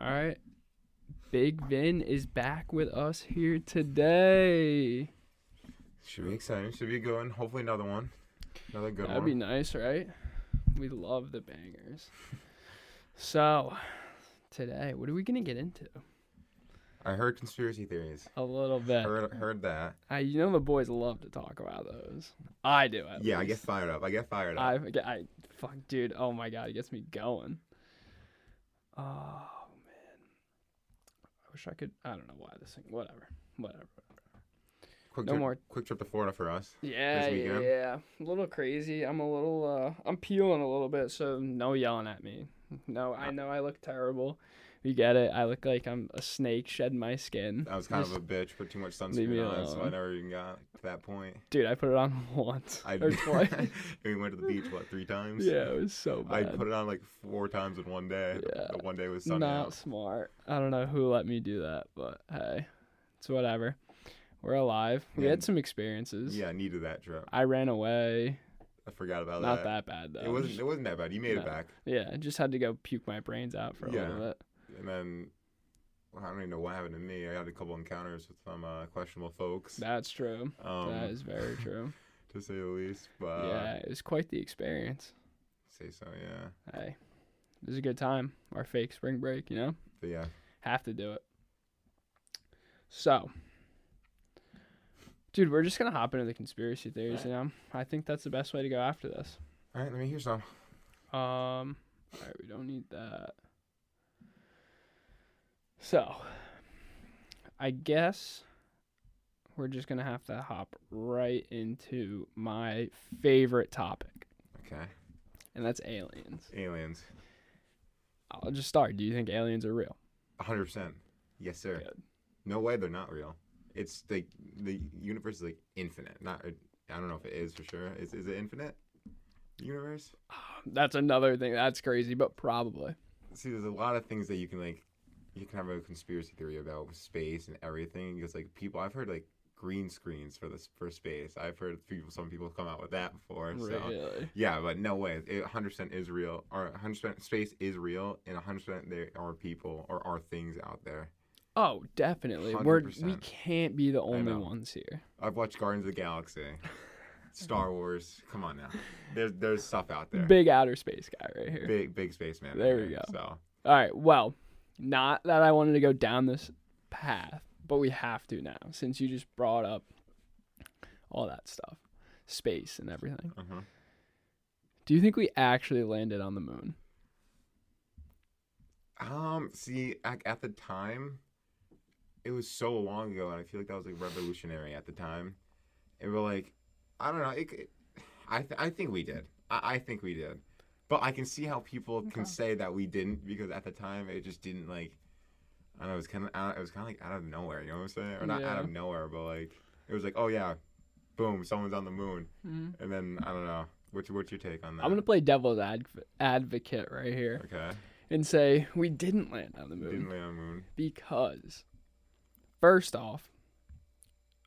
All right. Big Vin is back with us here today. Should be exciting. Should be going. Hopefully another one. Another good one. That'd be nice, right? We love the bangers. So, today, what are we going to get into? I heard conspiracy theories. A little bit. Heard heard that. I, you know, the boys love to talk about those. I do. Yeah, I get fired up. I get fired up. I, I, fuck, dude. Oh my god, it gets me going. Oh wish I could. I don't know why this thing. Whatever, whatever. quick no trip, more- Quick trip to Florida for us. Yeah, yeah, yeah. A little crazy. I'm a little. uh I'm peeling a little bit, so no yelling at me. No, I know I look terrible. You get it. I look like I'm a snake shedding my skin. I was kind Just- of a bitch. Put too much sunscreen on, so I never even got to that point. Dude, I put it on once I or twice. we went to the beach what three times. yeah, it was so bad. I put it on like four times in one day. Yeah. One day was sunny Not out. smart. I don't know who let me do that, but hey, it's whatever. We're alive. We Yeah. had some experiences. Yeah, I needed that trip. I ran away. I forgot about Not that. Not that bad though. It wasn't. It wasn't that bad. You made No. it back, yeah, I just had to go puke my brains out for a Yeah. little bit. And then well, I don't even know what happened to me. I had a couple encounters with some uh, questionable folks. That's true. Um, that is very true. to say the least. But yeah, it was quite the experience. say so. Yeah. Hey, it was a good time. Our fake spring break, you know, But yeah. have to do it. So, dude, we're just gonna hop into the conspiracy theories. You know, I think that's the best way to go after this. All right. Let me hear some. Um, all right, we don't need that. So, I guess we're just gonna have to hop right into my favorite topic, Okay. and that's aliens. Aliens. I'll just start. Do you think aliens are real? 100. percent Yes, sir. Good. No way they're not real. It's like the universe is like infinite. Not. Uh, I don't know if it is for sure. Is is it infinite? Universe. Ah, that's another thing. That's crazy, but probably. See, there's a lot of things that you can like. You can have a conspiracy theory about space and everything because like people. I've heard like green screens for this for space. I've heard people. Some people come out with that before. So. Really? Yeah, but no way. It 100% is real. Or 100% space is real, and 100% there are people or are things out there. Oh, definitely. We're we can't be the only ones here. I've watched Guardians of the Galaxy, Star Wars. Come on now. There's there's stuff out there. Big outer space guy right here. big, big spaceman. There right we here, go. So All right. Well, not that I wanted to go down this path, but we have to now since you just brought up all that stuff, space and everything. uh-huh. Do you think we actually landed on the moon? um, see, at, at the time, it was so long ago, and I feel like that was like revolutionary at the time. And we're like, I don't know. It, it, I th- I think we did. I, I think we did. But I can see how people can say that we didn't because at the time it just didn't like. I don't know. It was kind of it was kind of like out of nowhere. You know what I'm saying? Or not out of nowhere, but like it was like, oh yeah, boom, someone's on the moon, Mm-hmm. and then I don't know. What's what's your take on that? I'm gonna play devil's adv- advocate right here Okay. and say we didn't land on the moon. Didn't land on the moon. because first off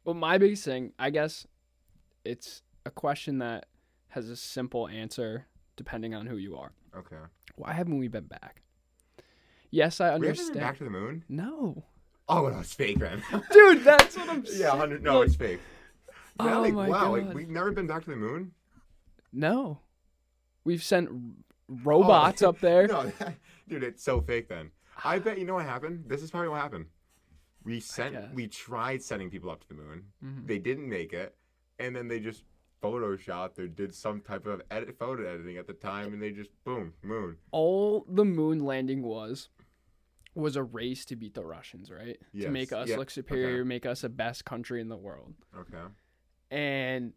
well my biggest thing i guess it's a question that has a simple answer depending on who you are Okay. why haven't we been back yes i understand. We haven't been back to the moon. no Oh no, it's fake, man. dude that's what i'm saying. yeah, hundred. No, it's fake. Yeah, Oh like, my wow, God. like we've never been back to the moon. no we've sent robots Oh, up there No, dude, it's so fake. Then I bet you know what happened. This is probably what happened. We sent, we tried sending people up to the moon. Mhm. They didn't make it, and then they just photoshopped or did some type of edit, photo editing at the time, and they just boom, moon. all the moon landing was was a race to beat the russians right to make us yeah, look superior make us the best country in the world Okay. and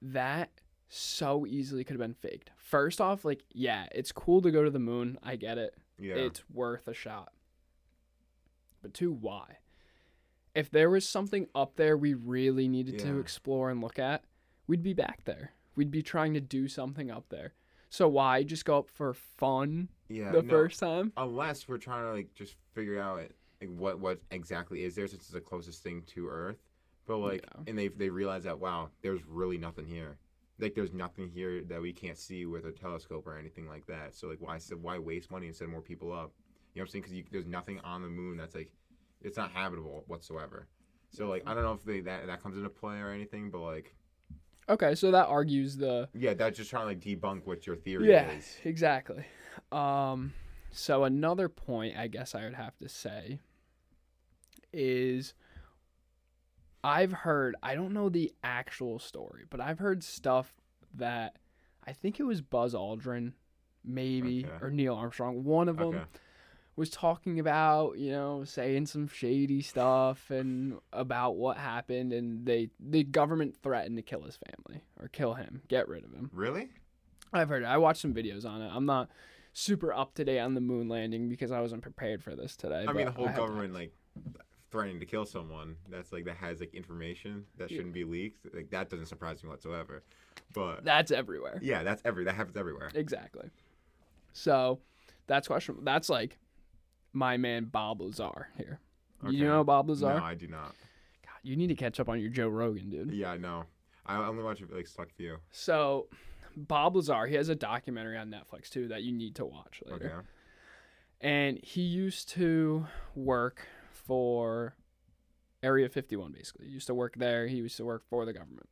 that so easily could have been faked. First off, like, yeah, it's cool to go to the moon. I get it. Yeah. It's worth a shot. But two, why? If there was something up there we really needed to explore and look at, we'd be back there. We'd be trying to do something up there. So why just go up for fun yeah. the no, first time? unless we're trying to like just figure out it, like what what exactly is there since it's the closest thing to Earth. But like, Yeah. and they they realize that wow, there's really nothing here. Like there's nothing here that we can't see with a telescope or anything like that. So like, why s- why waste money and send more people up You know what I'm saying? Because there's nothing on the moon that's like, it's not habitable whatsoever. So like, I don't know if they that that comes into play or anything, but like, Okay, so that argues the yeah, that's just trying to like debunk what your theory Yeah, is. exactly. Um, so another point I guess I would have to say is I've heard I don't know the actual story, but I've heard stuff that I think it was Buzz Aldrin, maybe Okay. or Neil Armstrong. One of them Okay. Was talking about you know saying some shady stuff and about what happened, and they the government threatened to kill his family or kill him, get rid of him. Really? I've heard it. I watched some videos on it. I'm not super up to date on the moon landing because I wasn't prepared for this today. I mean, the whole government like threatening to kill someone that's like that has like information that shouldn't be leaked. Like that doesn't surprise me whatsoever. But That's everywhere. yeah, that's every that happens everywhere. Exactly. So that's question. That's like my man Bob Lazar here. Okay. You know Bob Lazar? No, I do not. God, you need to catch up on your Joe Rogan, dude. Yeah, I know. I only watch like select few. So Bob Lazar, he has a documentary on Netflix too that you need to watch later. Okay. and he used to work for Area 51 basically. He used to work there. He used to work for the government.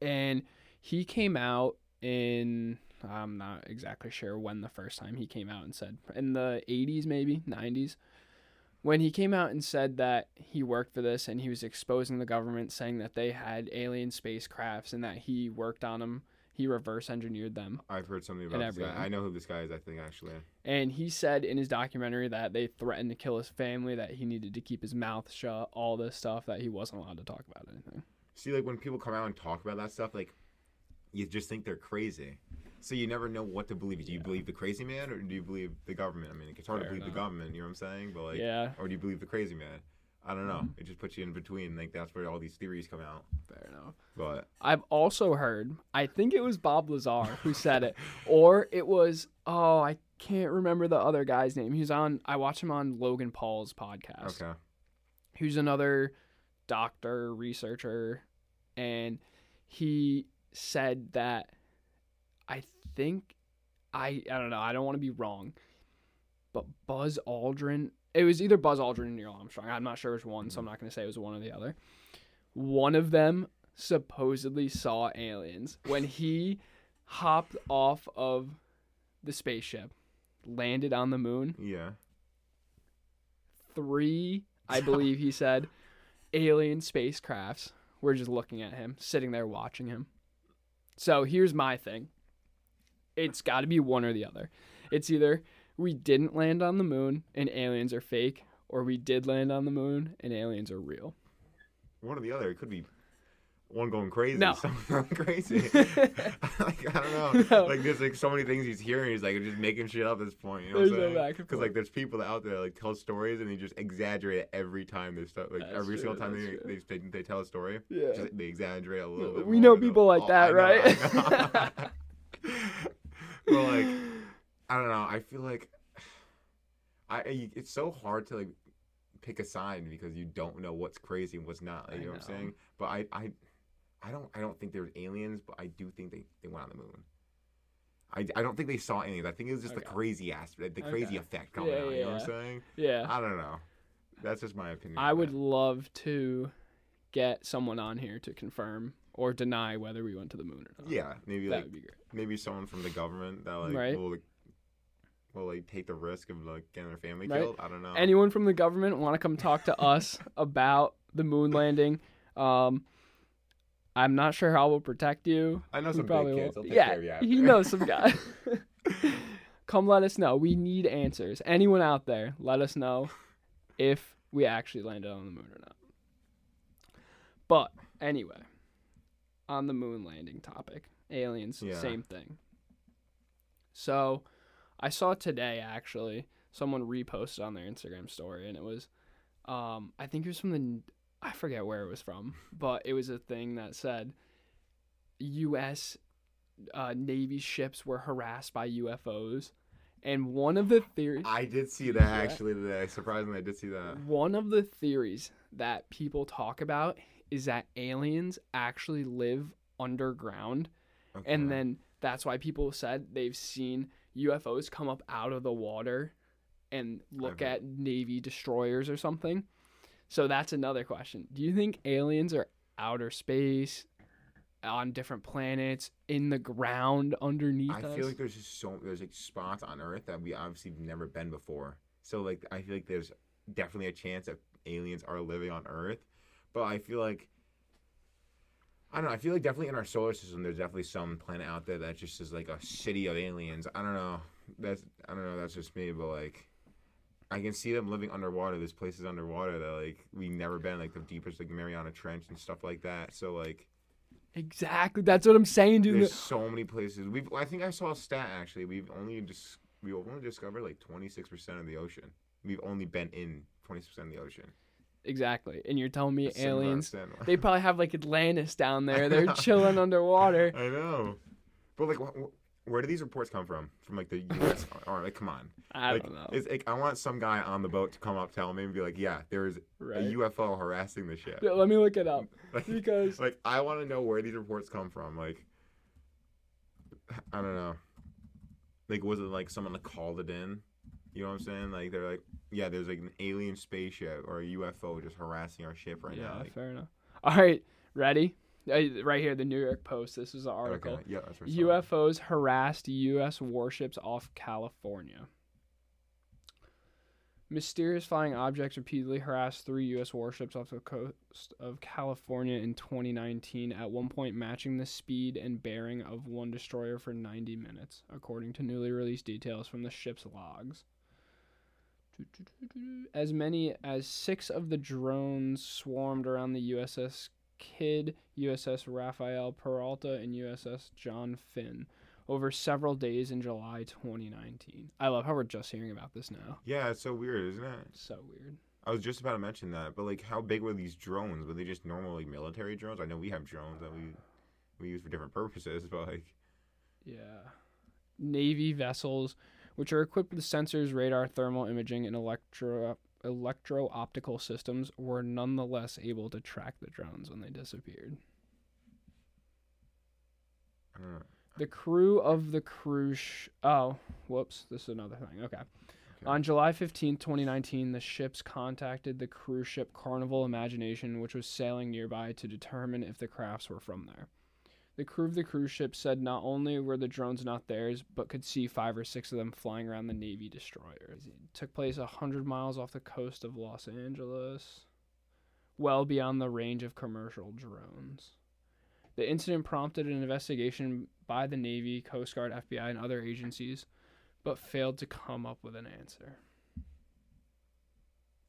And he came out in I'm not exactly sure when the first time he came out and said in the 80s maybe, 90s. When he came out and said that he worked for this and he was exposing the government saying that they had alien spacecrafts and that he worked on them, he reverse engineered them. I've heard something about this guy. I know who this guy is. I think actually. And he said in his documentary that they threatened to kill his family, that he needed to keep his mouth shut, all this stuff, that he wasn't allowed to talk about anything. See, like when people come out and talk about that stuff, like you just think they're crazy. So you never know what to believe. Do you believe the crazy man or do you believe the government? I mean, it's hard Fair to believe enough. the government. You know what I'm saying? But like, yeah, or do you believe the crazy man? I don't know. Mm-hmm. It just puts you in between. Like that's where all these theories come out. fair enough. But I've also heard, I think it was Bob Lazar who said it, or it was, oh, I can't remember the other guy's name. He's on, I watch him on Logan Paul's podcast. okay, who's another doctor researcher and he said that think i i don't know i don't want to be wrong but buzz aldrin it was either buzz aldrin or neil armstrong i'm not sure which one so i'm mm-hmm. not going to say it was one or the other one of them supposedly saw aliens when he hopped off of the spaceship landed on the moon yeah. three, I believe he said, alien spacecrafts were just looking at him, sitting there watching him. So here's my thing it's got to be one or the other. It's either we didn't land on the moon and aliens are fake, or we did land on the moon and aliens are real. One or the other. It could be one going crazy, No. someone going crazy. like I don't know. No. Like there's like so many things he's hearing. He's like just making shit up at this point. You know There's what no I'm saying? Because like there's people out there like tell stories and they just exaggerate it every time they start. Like That's every single time they, true. they they tell a story. Yeah. Just, they exaggerate a little bit. We know people like Oh, that, right? Know. but like I don't know. I feel like I it's so hard to like pick a side because you don't know what's crazy and what's not. Like, you know, what I'm saying? But I I I don't I don't think there's aliens, but I do think they, they went on the moon. I, I don't think they saw aliens. I think it was just the crazy aspect, the crazy Okay. effect coming Yeah, out. yeah, You know what. I'm saying? yeah. I don't know. That's just my opinion. I would that. love to get someone on here to confirm or deny whether we went to the moon or not. Yeah, maybe that like would be great. maybe someone from the government that like Right. will like, will like take the risk of like getting their family Right. killed. I don't know. Anyone from the government want to come talk to us about the moon landing? Um, I'm not sure how we'll protect you. I know We some big probably kids. I'll take yeah, care of you he knows some guy. come let us know. We need answers. Anyone out there, let us know if we actually landed on the moon or not. But anyway, on the moon landing topic, aliens, Yeah. same thing. So, I saw today actually someone reposted on their Instagram story, and it was, um, I think it was from the, I forget where it was from, but it was a thing that said, U.S. Uh, Navy ships were harassed by UFOs, and one of the theories. I did see that actually today. Surprisingly, I did see that. One of the theories that people talk about is that aliens actually live underground, Okay. and then that's why people said they've seen UFOs come up out of the water and look at Navy destroyers or something. So that's another question. Do you think aliens are outer space, on different planets, in the ground underneath I us? feel like there's just so there's like spots on Earth that we obviously have never been before. So like I feel like there's definitely a chance that aliens are living on Earth, but I feel like I don't know. I feel like definitely in our solar system, there's definitely some planet out there that just is like a city of aliens. I don't know. That's I don't know. That's just me, but like. I can see them living underwater. There's places underwater that like we've never been, like the deepest like Mariana Trench and stuff like that. So like exactly. That's what I'm saying, dude. there's so many places. We've I think I saw a stat actually. We've only just we've only discovered like 26 percent of the ocean. We've only been in 26 percent of the ocean. Exactly. And you're telling me That's 75%. aliens? They probably have like Atlantis down there. They're chilling underwater. I know, but like, wh- wh- where do these reports come from? From like the U.S. or like, come on. I like, don't know. It's like I want some guy on the boat to come up, tell me, and be like, yeah, there is Right. a UFO harassing the ship. Yeah, Let me look it up Like, because like I want to know where these reports come from. Like, I don't know. Like, was it like someone that called it in? You know what I'm saying? Like, they're like, yeah, there's like an alien spaceship or a UFO just harassing our ship right yeah, now. Like, fair enough. All right, ready? Uh, Right here, the New York Post. This is the article. okay, yeah, that's what I saw. UFOs harassed U.S. warships off California. Mysterious flying objects repeatedly harassed three U.S. warships off the coast of California in 2019, at one point matching the speed and bearing of one destroyer for 90 minutes, according to newly released details from the ship's logs. As many as six of the drones swarmed around the USS Kidd, USS Rafael Peralta, and USS John Finn over several days in July 2019. I love how we're just hearing about this now. Yeah, it's so weird, isn't it? So weird. I was just about to mention that, but like, how big were these drones? Were they just normal military drones? I know we have drones that we we use for different purposes, but like, Yeah. Navy vessels, which are equipped with sensors, radar, thermal imaging, and electro electro optical systems, were nonetheless able to track the drones when they disappeared. I. The crew of the cruise. Sh- oh, whoops. This is another thing. Okay. On July 15, 2019, the ships contacted the cruise ship Carnival Imagination, which was sailing nearby, to determine if the crafts were from there. The crew of the cruise ship said not only were the drones not theirs, but could see five or six of them flying around the Navy destroyers. It took place 100 miles off the coast of Los Angeles, well beyond the range of commercial drones. The incident prompted an investigation by the Navy, Coast Guard, FBI, and other agencies, but failed to come up with an answer.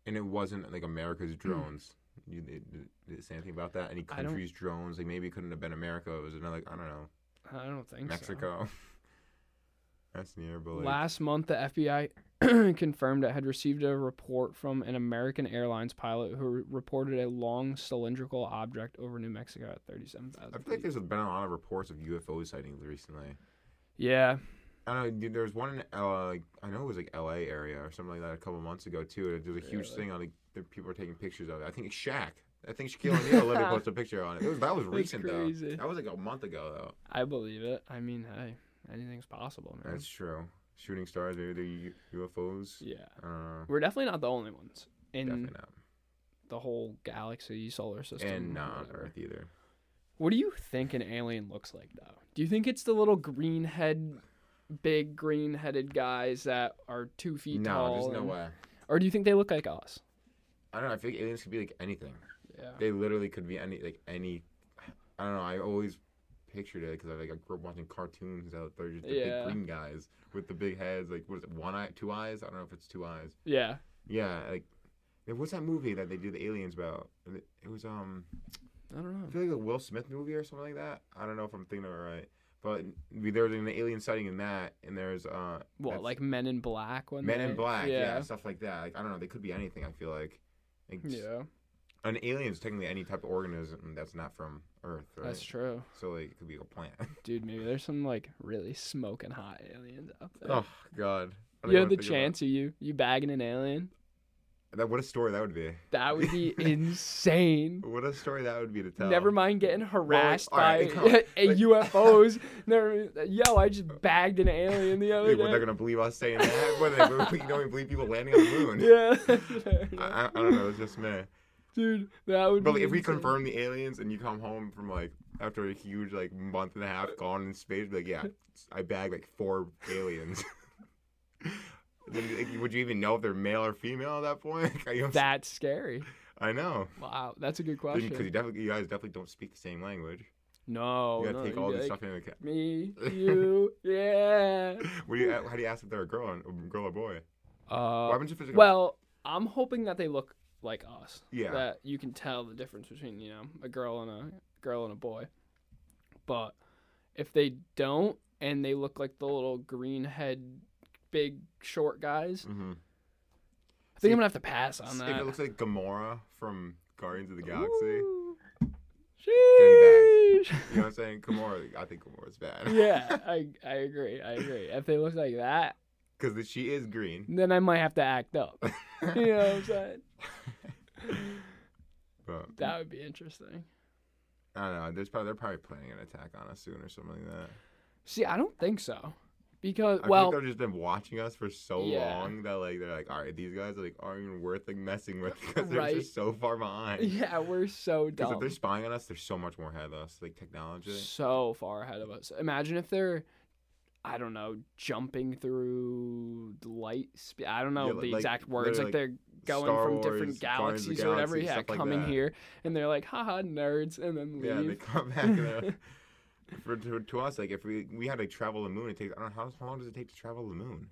And it wasn't like America's hmm. drones. You did, it say anything about that? Any country's drones? Like maybe it couldn't have been America. It was another. I don't know. I don't think so. Mexico. That's near, but like, Last month, the FBI confirmed it had received a report from an American Airlines pilot who reported a long cylindrical object over New Mexico at 37,000 I feel like there's been a lot of reports of UFO sightings recently. Yeah, I don't know. There was one in uh, I know it was like L.A. area or something like that a couple months ago too. There was a huge thing on like that people are taking pictures of it. I think it's Shaq. I think Shaquille O'Neal me post a picture on it. it was, that was recent though. That was like a month ago though. I believe it. I mean, hey, anything's possible, man. That's true. Shooting stars, maybe they're U- UFOs. yeah. Uh, We're definitely not the only ones in definitely not. the whole galaxy, solar system. And not on. Earth either. What do you think an alien looks like, though? Do you think it's the little green head, big green headed guys that are two feet No, tall? there's no way. Or do you think they look like us? I don't know. I think aliens could be like anything. Yeah. They literally could be any like any. I don't know. I always pictured it because I like I grew up watching cartoons that they're just the Yeah. big green guys with the big heads. Like what is it? One eye, two eyes? I don't know if it's two eyes. Yeah. Yeah, like what's that movie that they do the aliens about? It it was um I don't know. I feel like a Will Smith movie or something like that. I don't know if I'm thinking of it right, but there was an alien sighting in that, and there's uh What, like Men in Black? When Men they, in Black, yeah. Yeah. stuff like that. Like I don't know, they could be anything. I feel like. Like Yeah, An alien is technically any type of organism that's not from Earth, right? that's true, So like it could be a plant. dude. Maybe there's some like really smoking hot aliens out there. oh God. You had the chance, are you you bagging an alien? That what a story that would be. That would be insane. What a story that would be to tell. Never mind getting harassed by on, like- UFOs. Never, yo, I just bagged an alien the other Like, day. they're gonna believe us saying that? What, they, you don't believe people landing on the moon. yeah. I, I, don't know. It's just me. dude, that would. But be like, if we confirm the aliens and you come home from like after a huge like month and a half gone in space, like yeah, I bagged like four aliens. Would you even know if they're male or female at that point? You know what I'm saying? that's scary. I know. Wow, that's a good Because question. you definitely, you guys definitely don't speak the same language. no, you gotta no, take all this like, stuff into account. Me, you, yeah. What do you, how do you ask if they're a girl, or, girl or boy? Uh, if it's well, I'm hoping that they look like us. Yeah. That you can tell the difference between you know a girl and a girl and a boy. But if they don't and they look like the little green head, big short guys, Mm-hmm. I think I'm gonna have to pass on If that. it looks like Gamora from Guardians of the Galaxy, Ooh. Sheesh. you know what I'm saying? Gamora, I think Gamora's bad. yeah, I I agree. I agree. If they look like that, Because she is green. then I might have to act up. you know what I'm saying? But That would be interesting. I don't know. There's probably they're probably planning an attack on us soon or something like that. See, I don't think so. Because I well, think they've just been watching us for so Yeah. long that like they're like, all right, these guys like aren't even worth like messing with because they're just so far behind. yeah, we're so Because if they're spying on us, they're so much more ahead of us, like technology. so far ahead of us. Imagine if they're, I don't know, jumping through light. Spe- I don't know Yeah, the like- exact words. Like, they're going Star from Wars, different galaxies or whatever. Galaxy, Yeah, stuff like coming here, and they're like, haha, nerds, and then leave. Yeah, they come back and they're for to, to us like if we we had to travel the moon, it takes I don't know how, how long does it take to travel the moon?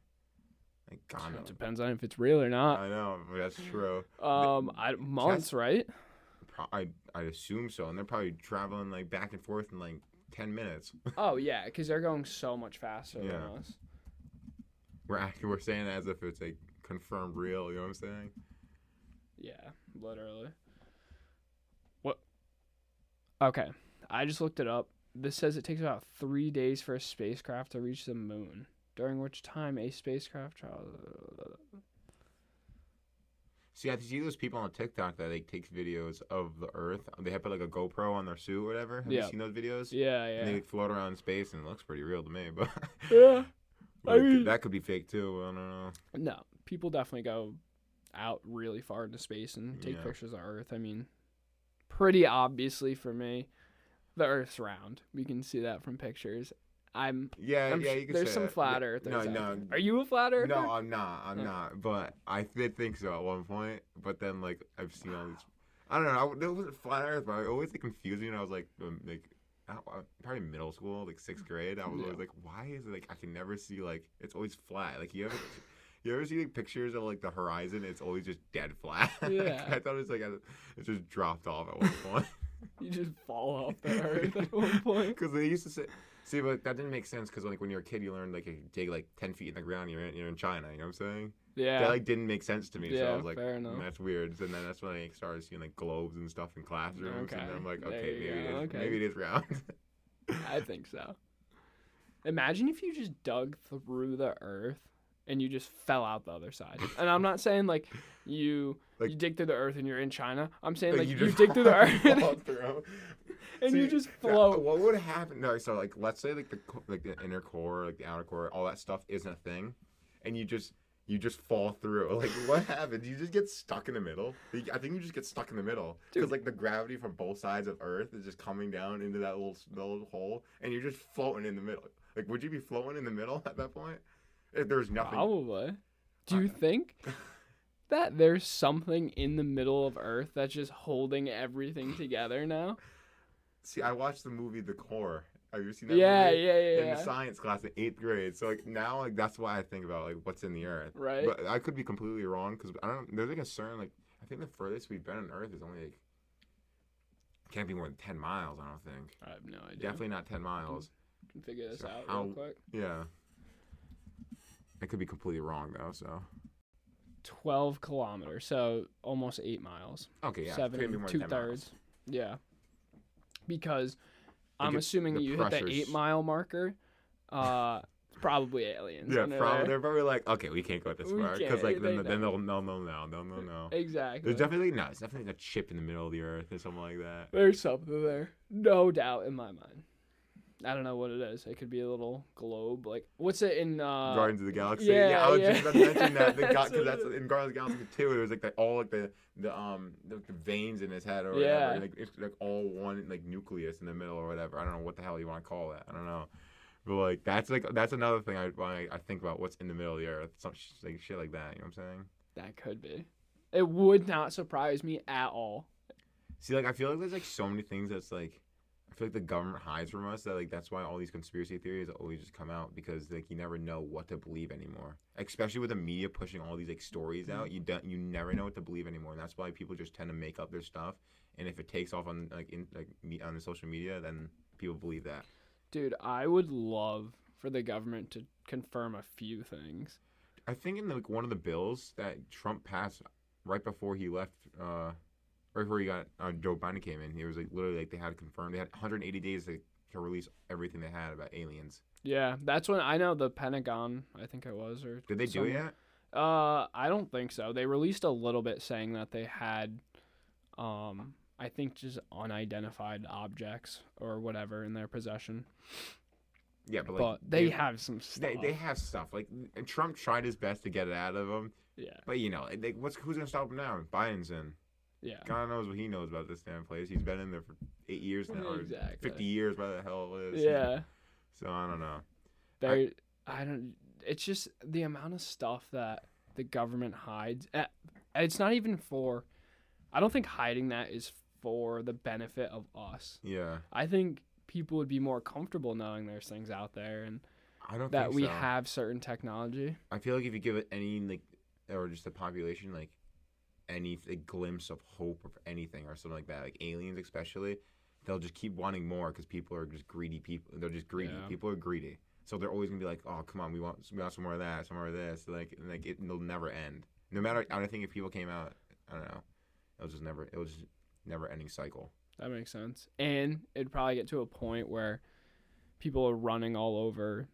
Like God It depends on if it's real or not. I know, but that's true. Um, I, months, right? Pro- I I assume so, and they're probably traveling like back and forth in like ten minutes. Oh yeah, because they're going so much faster Yeah. than us. we're acting, we're saying as if it's like confirmed real. You know what I'm saying? Yeah, literally. What? Okay, I just looked it up. This says it takes about three days for a spacecraft to reach the moon, during which time a spacecraft travels. See, I see those people on TikTok that like takes videos of the Earth. They have put like a GoPro on their suit or whatever. Have Yeah. you seen those videos? Yeah, And yeah, they like, float around in space, and it looks pretty real to me. But yeah. I mean- that could be fake too. I don't know. No, people definitely go out really far into space and take Yeah. pictures of Earth. I mean, pretty obviously for me, the Earth's round. We can see that from pictures. I'm. Yeah, I'm yeah, you can there's some that. flat Yeah, earthers. No, no, there. Are you a flat earther? no, I'm not. I'm Oh. not. But I did think so at one point. But then, like, I've seen all these. I don't know. I, it wasn't flat Earth, but I always like when I was like, um, like, I- probably middle school, like sixth grade. I was always like, why is it like I can never see like it's always flat? Like you ever. You ever see like, pictures of like the horizon? It's always just dead flat. Yeah. I thought it was like it just dropped off at one point. You just fall off the Earth at one point. Because they used to say, see, but that didn't make sense. Because like when you're a kid, you learn like you dig like ten feet in the ground, you're in, you're in China. You know what I'm saying? Yeah. That like didn't make sense to me. so Yeah, I was like, fair enough. "Mm, that's weird. And then that's when I started seeing like globes and stuff in classrooms, and Okay, then I'm like, okay, maybe it is, okay. maybe it is round. I think so. Imagine if you just dug through the earth and you just fell out the other side. And I'm not saying like you Like- you dig through the earth and you're in China. I'm saying like, Like, you, just dig through the earth through. and you just float. What would happen? No, so like let's say like the like the inner core, like the outer core, all that stuff isn't a thing, and you just you just fall through. Like what happens? You just get stuck in the middle. Like, I think you just get stuck in the middle because like the gravity from both sides of Earth is just coming down into that little little hole, and you're just floating in the middle. Like would you be floating in the middle at that point? If there's nothing. Probably. Do you think that there's something in the middle of Earth that's just holding everything together now? See, I watched the movie The Core. Have you seen that Yeah, movie? yeah, yeah, in yeah. the science class in eighth grade. So like now, like that's why I think about like what's in the earth. Right. But I could be completely wrong because I don't. There's like a certain like I think the furthest we've been on Earth is only like can't be more than ten miles. I don't think. I have no idea. Definitely not ten miles. can figure this So out how- real quick. Yeah. I could be completely wrong though. So 12 kilometers, so almost 8 miles. okay, yeah, seven and two than 10 miles. thirds. Yeah. Because Like I'm assuming you hit the eight mile marker. Uh, probably aliens. Yeah, probably there. they're probably like, okay, we can't go this We far because like they then, then know. they'll no no no no no no. Exactly. There's definitely no. It's definitely a chip in the middle of the earth or something like that. There's something there. No doubt in my mind. I don't know what it is. It could be a little globe. Like, what's it in? uh Guardians of the Galaxy. yeah, yeah I was yeah. just about to mention that. That's because what that's in Guardians of the Galaxy too. It was like the, all like the the um the, the veins in his head or Yeah. whatever. Like it's like all one like nucleus in the middle or whatever. I don't know what the hell you want to call it. I don't know. But like that's like that's another thing I I, I think about what's in the middle of the earth. Some sh- like shit like that. You know what I'm saying? That could be. It would not surprise me at all. See, like I feel like there's like so many things that's like I feel like the government hides from us that like that's why all these conspiracy theories always just come out because like you never know what to believe anymore. Especially with the media pushing all these like stories out, you don't you never know what to believe anymore, and that's why people just tend to make up their stuff. And if it takes off on like in like me, on the social media, then people believe that. Dude, I would love for the government to confirm a few things. I think in like one of the bills that Trump passed right before he left, uh, right before he got uh, Joe Biden came in, he was like literally like they had confirmed they had 180 days to, to release everything they had about aliens. Yeah, that's when I know the Pentagon, I think it was, or Did they do some- it yet? Uh, I don't think so. They released a little bit saying that they had, um, I think just unidentified objects or whatever in their possession. Yeah, but But, like they, have some stuff. they, they have stuff like and Trump tried his best to get it out of them, yeah, but you know, they, what's who's gonna stop him now? Biden's in. Yeah. God knows what he knows about this damn place. He's been in there for eight years now, or Exactly. fifty years, by the hell it is. Yeah, So I don't know. they. I, don't. It's just the amount of stuff that the government hides. Eh, It's not even for. I don't think hiding that is for the benefit of us. Yeah, I think people would be more comfortable knowing there's things out there and I don't that we so. have certain technology. I feel like if you give it any like, or just the population like, any glimpse of hope of anything or something like that, like aliens especially, they'll just keep wanting more because people are just greedy. People they're just greedy. Yeah. People are greedy, so they're always gonna be like, oh come on, we want we want some more of that, some more of this. Like like it, it'll never end. No matter, I don't think if people came out, I don't know, it'll just never, it'll just never ending cycle. That makes sense. And it'd probably get to a point where people are running all over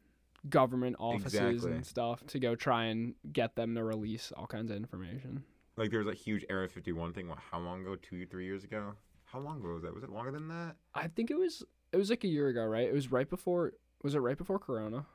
government offices Exactly. and stuff to go try and get them to release all kinds of information. Like there was a huge Area 51 thing. What, how long ago? Two, three years ago? How long ago was that? Was it longer than that? I think it was it was like a year ago, right? It was right before was it right before corona?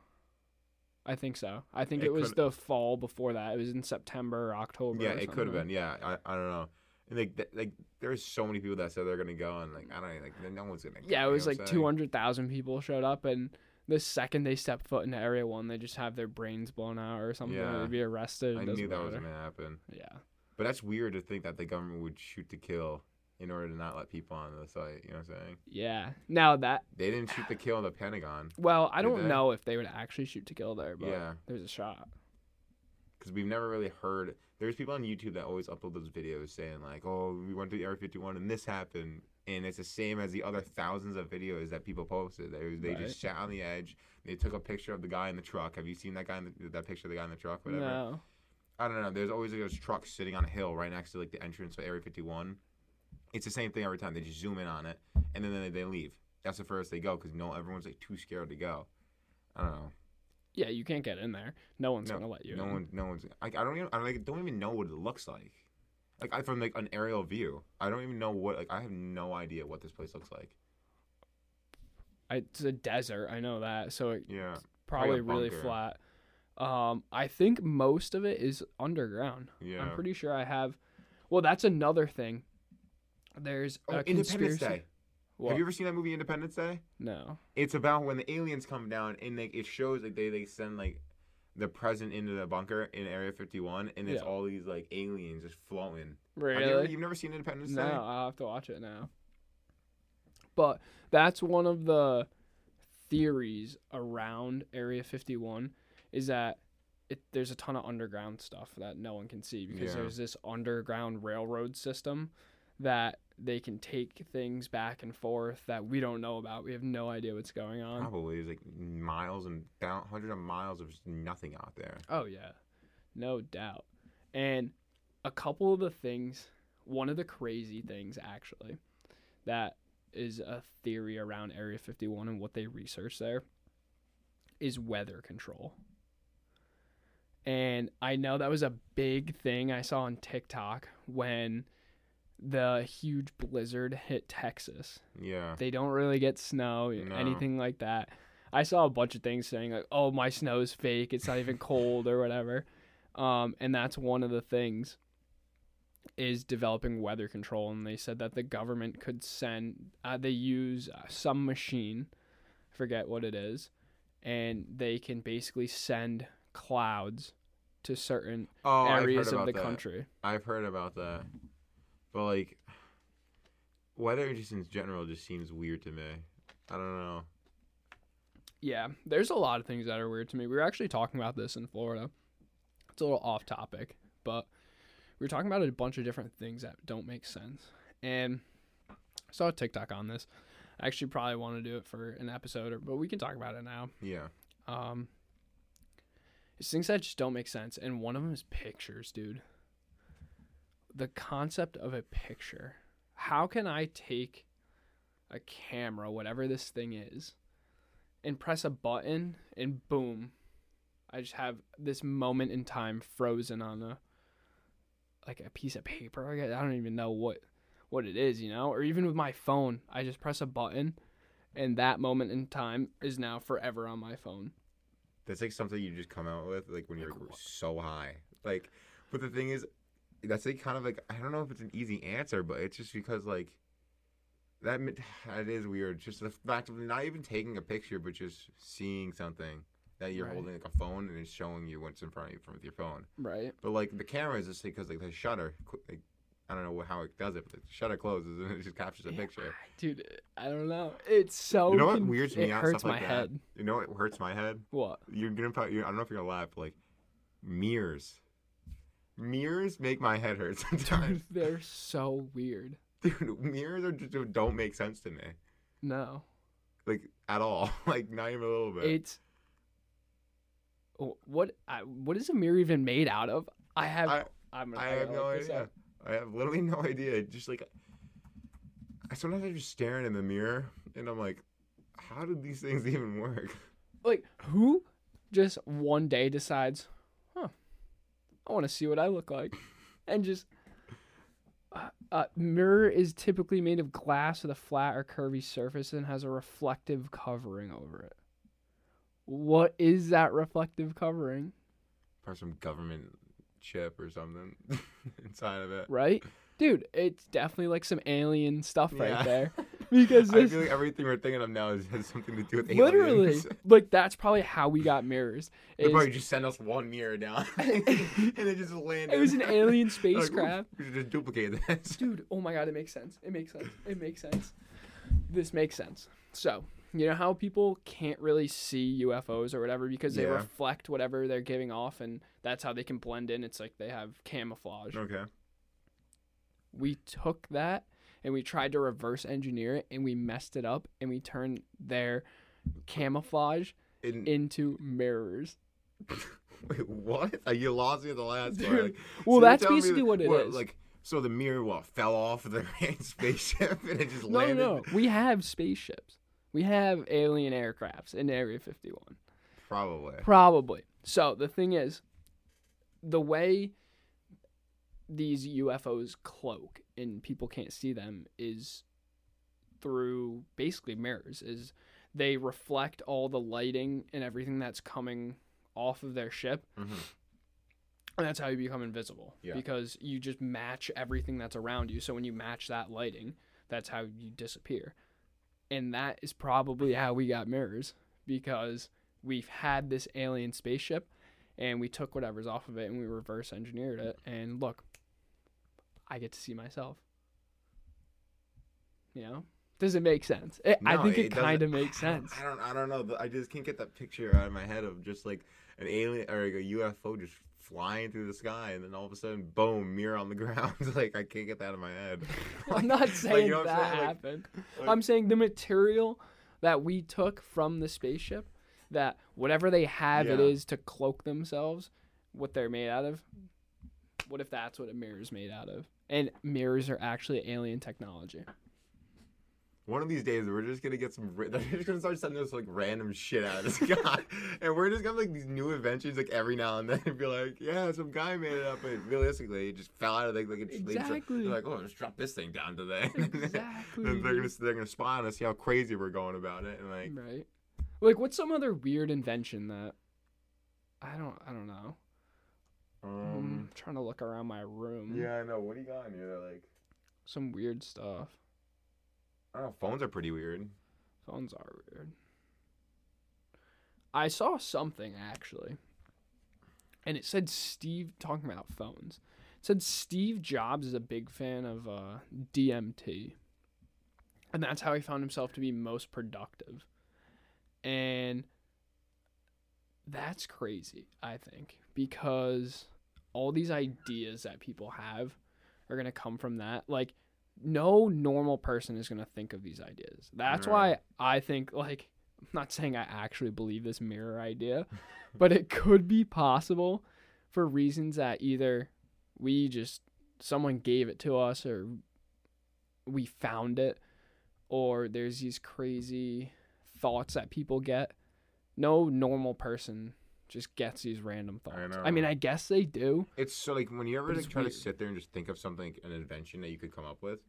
I think so. I think It it, was the fall before that. It was in September or October. Yeah, or it could have been. Yeah, I, I don't know. And like, th- like, there's so many people that said they're gonna go, and like, I don't like, no one's gonna. go, Yeah, it was like two hundred thousand people showed up, and the second they step foot into Area One, they just have their brains blown out or something. Yeah. They'd be arrested. I knew that was gonna happen, Yeah. But that's weird to think that the government would shoot to kill in order to not let people on the site. You know what I'm saying? Yeah. Now that They didn't shoot to kill in the Pentagon. well, I don't they? know if they would actually shoot to kill there, but Yeah, there's a shot. because we've never really heard. There's people on YouTube that always upload those videos saying like, "Oh, we went to Area 51 and this happened," and it's the same as the other thousands of videos that people posted. They they Right. just sat on the edge. They took a picture of the guy in the truck. Have you seen that guy in the, that picture of the guy in the truck? Whatever. No. I don't know. There's always like those trucks sitting on a hill right next to like the entrance of Area 51. It's the same thing every time. They just zoom in on it and then they, they leave. That's the first they go because no, everyone's like too scared to go. I don't know. Yeah, you can't get in there. No one's gonna let you. No in. one, no one's. I, I don't even. I like, don't even know what it looks like. Like I, from like an aerial view, I don't even know what. Like I have no idea what this place looks like. I, it's a desert. I know that. So it Yeah, probably a really flat. Um, I think most of it is underground. yeah. I'm pretty sure I have. Well, that's another thing. There's oh, a Independence conspiracy. Day. What? Have you ever seen that movie Independence Day? no. It's about when the aliens come down and like it shows like they, they send like the president into the bunker in Area 51 and it's Yeah. all these like aliens just floating. Really? you ever, you've never seen Independence No, Day? No, I'll have to watch it now. But that's one of the theories around Area 51 is that it, there's a ton of underground stuff that no one can see because Yeah. there's this underground railroad system that they can take things back and forth that we don't know about. We have no idea what's going on. Probably there's like miles and down hundreds of miles of nothing out there. Oh yeah, no doubt. And a couple of the things, one of the crazy things actually, that is a theory around Area 51 and what they research there, is weather control. And I know that was a big thing I saw on TikTok when the huge blizzard hit Texas. Yeah. They don't really get snow, No. anything like that. I saw a bunch of things saying like, "Oh, my snow's fake. It's not even cold or whatever." Um, and that's one of the things is developing weather control. And they said that the government could send. Uh, they use uh, some machine, I forget what it is, and they can basically send clouds to certain Oh, areas of the that. country. I've heard about that. But like weather just in general just seems weird to me. I don't know. Yeah, there's a lot of things that are weird to me. We were actually talking about this in Florida. It's a little off topic, but we were talking about a bunch of different things that don't make sense. And I saw a TikTok on this. I actually probably want to do it for an episode, or, but we can talk about it now. Yeah. Um, it's things that just don't make sense, and one of them is pictures, dude. The concept of a picture. How can I take a camera, whatever this thing is, and press a button, and boom, I just have this moment in time frozen on a like a piece of paper. I don't even know what what it is, you know, or even with my phone, I just press a button, and that moment in time is now forever on my phone. That's like something you just come out with like when you're Like so high. Like but the thing is that's like kind of like I don't know if it's an easy answer, but it's just because like that that is weird. Just the fact of not even taking a picture, but just seeing something that you're Right. holding like a phone and it's showing you what's in front of you from with your phone. Right. But like the camera is just because like the shutter, like I don't know how it does it, but the shutter closes and it just captures a Yeah, picture. Dude, I don't know. It's so. You know what conf- weirds me it out? hurts Stuff like my that. head. You know what hurts my head? What? You're gonna probably. I don't know if you're gonna laugh. But like mirrors, mirrors make my head hurt sometimes. Dude, they're so weird. Dude, mirrors are just don't make sense to me, No, like at all. Like not even a little bit. it's. What? I, what is a mirror even made out of? I have. I- I, am gonna, I have no idea. up. I have literally no idea. Just like I sometimes I'm just staring in the mirror and I'm like, how did these things even work? Like who, just one day decides, huh? I want to see what I look like, and just. Uh, uh, mirror is typically made of glass with a flat or curvy surface and has a reflective covering over it. What is that reflective covering? Probably some government chip or something inside of it. Right? Dude, it's definitely like some alien stuff Yeah. right there. Because I feel like everything we're thinking of now is, has something to do with literally aliens. like that's probably how we got mirrors. They probably just sent us one mirror down and it just landed. it was an alien Like, spacecraft. we should just duplicate this. Dude, oh my god, it makes sense. It makes sense. It makes sense. This makes sense. So, you know how people can't really see UFOs or whatever because they Yeah. reflect whatever they're giving off and that's how they can blend in. It's like they have camouflage. Okay. we took that and we tried to reverse engineer it and we messed it up and we turned their camouflage In, into mirrors. wait, what? Uh, You lost me at the last Dude, part. Like, well, you're that's basically that- what it is. Like, so the mirror what fell off of the spaceship and it just No, no, no. We have spaceships. We have alien aircrafts in Area 51. Probably. Probably. So the thing is, the way these UFOs cloak and people can't see them is through basically mirrors. Is they reflect all the lighting and everything that's coming off of their ship, Mhm. and that's how you become invisible. Yeah. Because you just match everything that's around you. So when you match that lighting, that's how you disappear. And that is probably how we got mirrors because we've had this alien spaceship and we took whatever's off of it and we reverse engineered it and look i get to see myself you know does it make sense it, i think it, doesn't- kind of makes sense I don't. I don't know. but I just can't get that picture out of my head of just like an alien or like a UFO just flying through the sky, and then all of a sudden, boom, mirror on the ground. like I can't get that out of my head. i'm not saying you know I'm that saying? Like- happened like- i'm saying the material that we took from the spaceship that whatever they have it Yeah. is to cloak themselves what they're made out of what if that's what a mirror is made out of and mirrors are actually alien technology one of these days we're just gonna get some. They're just gonna start sending us like random shit out of the sky, and we're just gonna have like these new inventions like every now and then, and be like, yeah, some guy made it up, but realistically, it just fell out of like like a Exactly. They're like, oh, let's drop this thing down today. Exactly. then they're gonna they're gonna spy on us, see how crazy we're going about it, and like, Right. Like what's some other weird invention that I don't I don't know. I'm um, trying to look around my room. yeah, I know. What do you got in here? Like, Some weird stuff. Know. Phones are pretty weird. Phones are weird. I saw something actually. And it said Steve talking about phones. It said Steve Jobs is a big fan of uh, DMT. And that's how he found himself to be most productive. And that's crazy, I think, because all these ideas that people have are to come from that. Like no normal person is going to think of these ideas. That's No. why I think like I'm not saying I actually believe this mirror idea, but it could be possible for reasons that either we just someone gave it to us or we found it or there's these crazy thoughts that people get. No normal person just gets these random thoughts. I, mean, know. I guess they do. It's so like when you ever like try weird. to sit there and just think of something, an invention that you could come up with,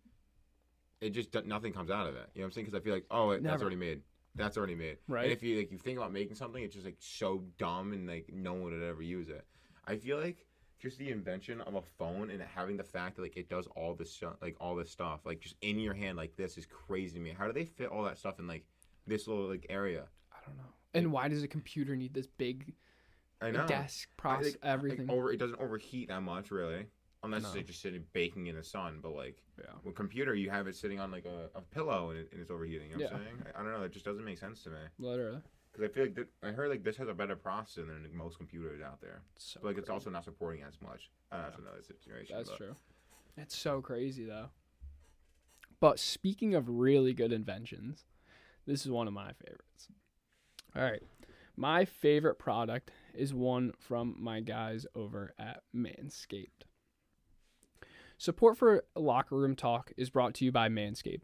it just nothing comes out of it. You know what I'm saying? Because I feel like, oh, it, that's already made. That's already made. Right. And if you like, you think about making something, it's just like so dumb and like no one would ever use it. I feel like just the invention of a phone and having the fact that like it does all this stuff, like all this stuff, like just in your hand like this is crazy to me. How do they fit all that stuff in like this little like area? I don't know. And why does a computer need this big I know. desk I process think, like, everything? over it doesn't overheat that much really, unless No. it's like just sitting baking in the sun. But like yeah. with computer, you have it sitting on like a, a pillow and, it, and it's overheating. You know what I'm saying? I, I don't know. It just doesn't make sense to me Literally. because I feel like th- I heard like this has a better processor than like, most computers out there. So But like it's crazy. also not supporting as much. Uh, That's another situation. That's but- true. It's so crazy though. But speaking of really good inventions, this is one of my favorites. All right. My favorite product is one from my guys over at Manscaped. Support for Locker Room Talk is brought to you by Manscaped,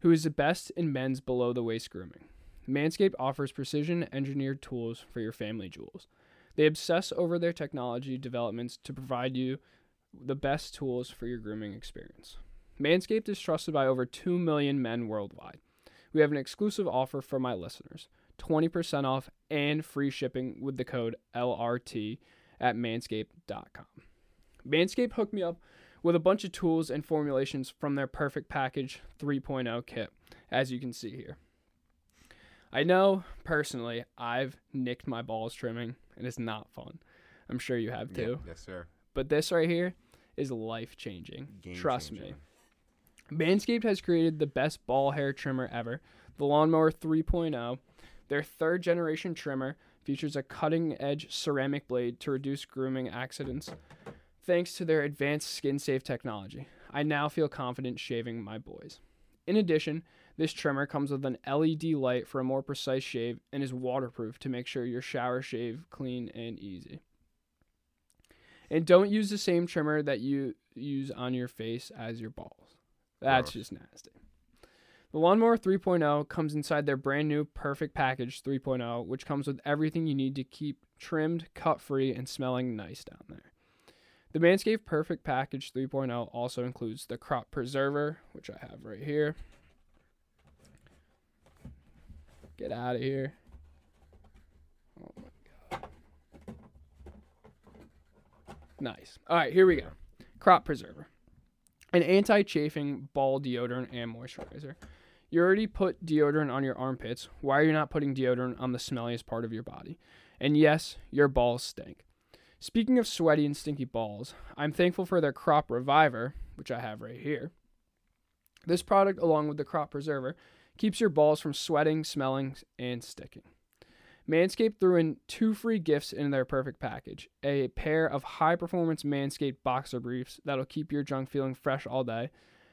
who is the best in men's below the waist grooming. Manscaped offers precision engineered tools for your family jewels. They obsess over their technology developments to provide you the best tools for your grooming experience. Manscaped is trusted by over 2 million men worldwide. We have an exclusive offer for my listeners 20% off and free shipping with the code LRT at manscaped.com. Manscaped hooked me up with a bunch of tools and formulations from their Perfect Package 3.0 kit, as you can see here. I know personally I've nicked my balls trimming, and it's not fun. I'm sure you have Yeah, too. yes, sir. But this right here is life changing. Trust me. Manscaped has created the best ball hair trimmer ever, the Lawnmower 3.0. Their third generation trimmer features a cutting edge ceramic blade to reduce grooming accidents. Thanks to their advanced skin safe technology, I now feel confident shaving my boys. In addition, this trimmer comes with an LED light for a more precise shave and is waterproof to make sure your shower shave clean and easy. And don't use the same trimmer that you use on your face as your balls. That's Gross. just nasty. The Lawnmower 3.0 comes inside their brand new Perfect Package 3.0, which comes with everything you need to keep trimmed, cut free, and smelling nice down there. The Manscaped Perfect Package 3.0 also includes the Crop Preserver, which I have right here. Get out of here. Oh my god. Nice. All right, here we go. Crop Preserver. An anti chafing ball deodorant and moisturizer. You already put deodorant on your armpits. Why are you not putting deodorant on the smelliest part of your body? And yes, your balls stink. Speaking of sweaty and stinky balls, I'm thankful for their Crop Reviver, which I have right here. This product, along with the Crop Preserver, keeps your balls from sweating, smelling, and sticking. Manscaped threw in two free gifts in their perfect package a pair of high performance Manscaped boxer briefs that'll keep your junk feeling fresh all day,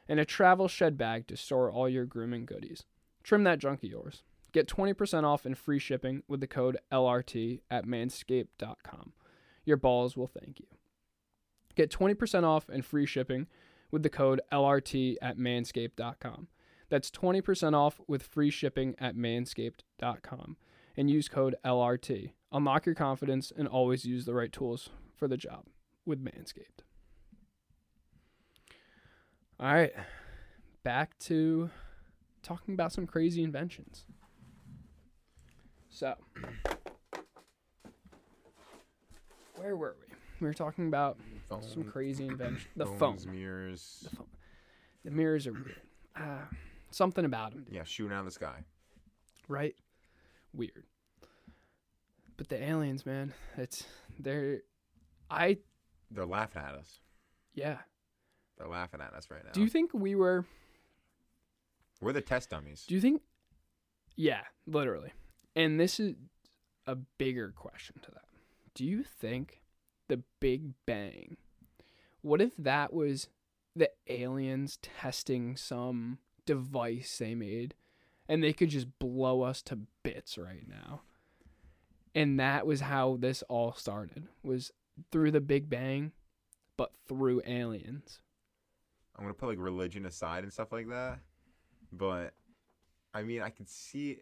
and a travel shed bag to store all your grooming goodies. Trim that junk of yours. Get 20% off and free shipping with the code LRT at manscaped.com. Your balls will thank you. Get 20% off and free shipping with the code LRT at manscaped.com. That's 20% off with free shipping at manscaped.com and use code LRT. Unlock your confidence and always use the right tools for the job with Manscaped. All right, back to talking about some crazy inventions. So, where were we? We were talking about some crazy invention. The phone. phones, mirrors. The phone. The mirrors are weird. Uh, something about them, Yeah, shooting out of the sky. right? Weird. But the aliens, man, it's they're. I They're laughing at us. yeah. They're laughing at us right now. Do you think we were? We're the test dummies. Do you think? Yeah, literally. And this is a bigger question to that. Do you think the Big Bang? What if that was the aliens testing some device they made and they could just blow us to bits right now? And that was how this all started. Was through the Big Bang, but through aliens. I'm gonna put like religion aside and stuff like that, but I mean, I could see.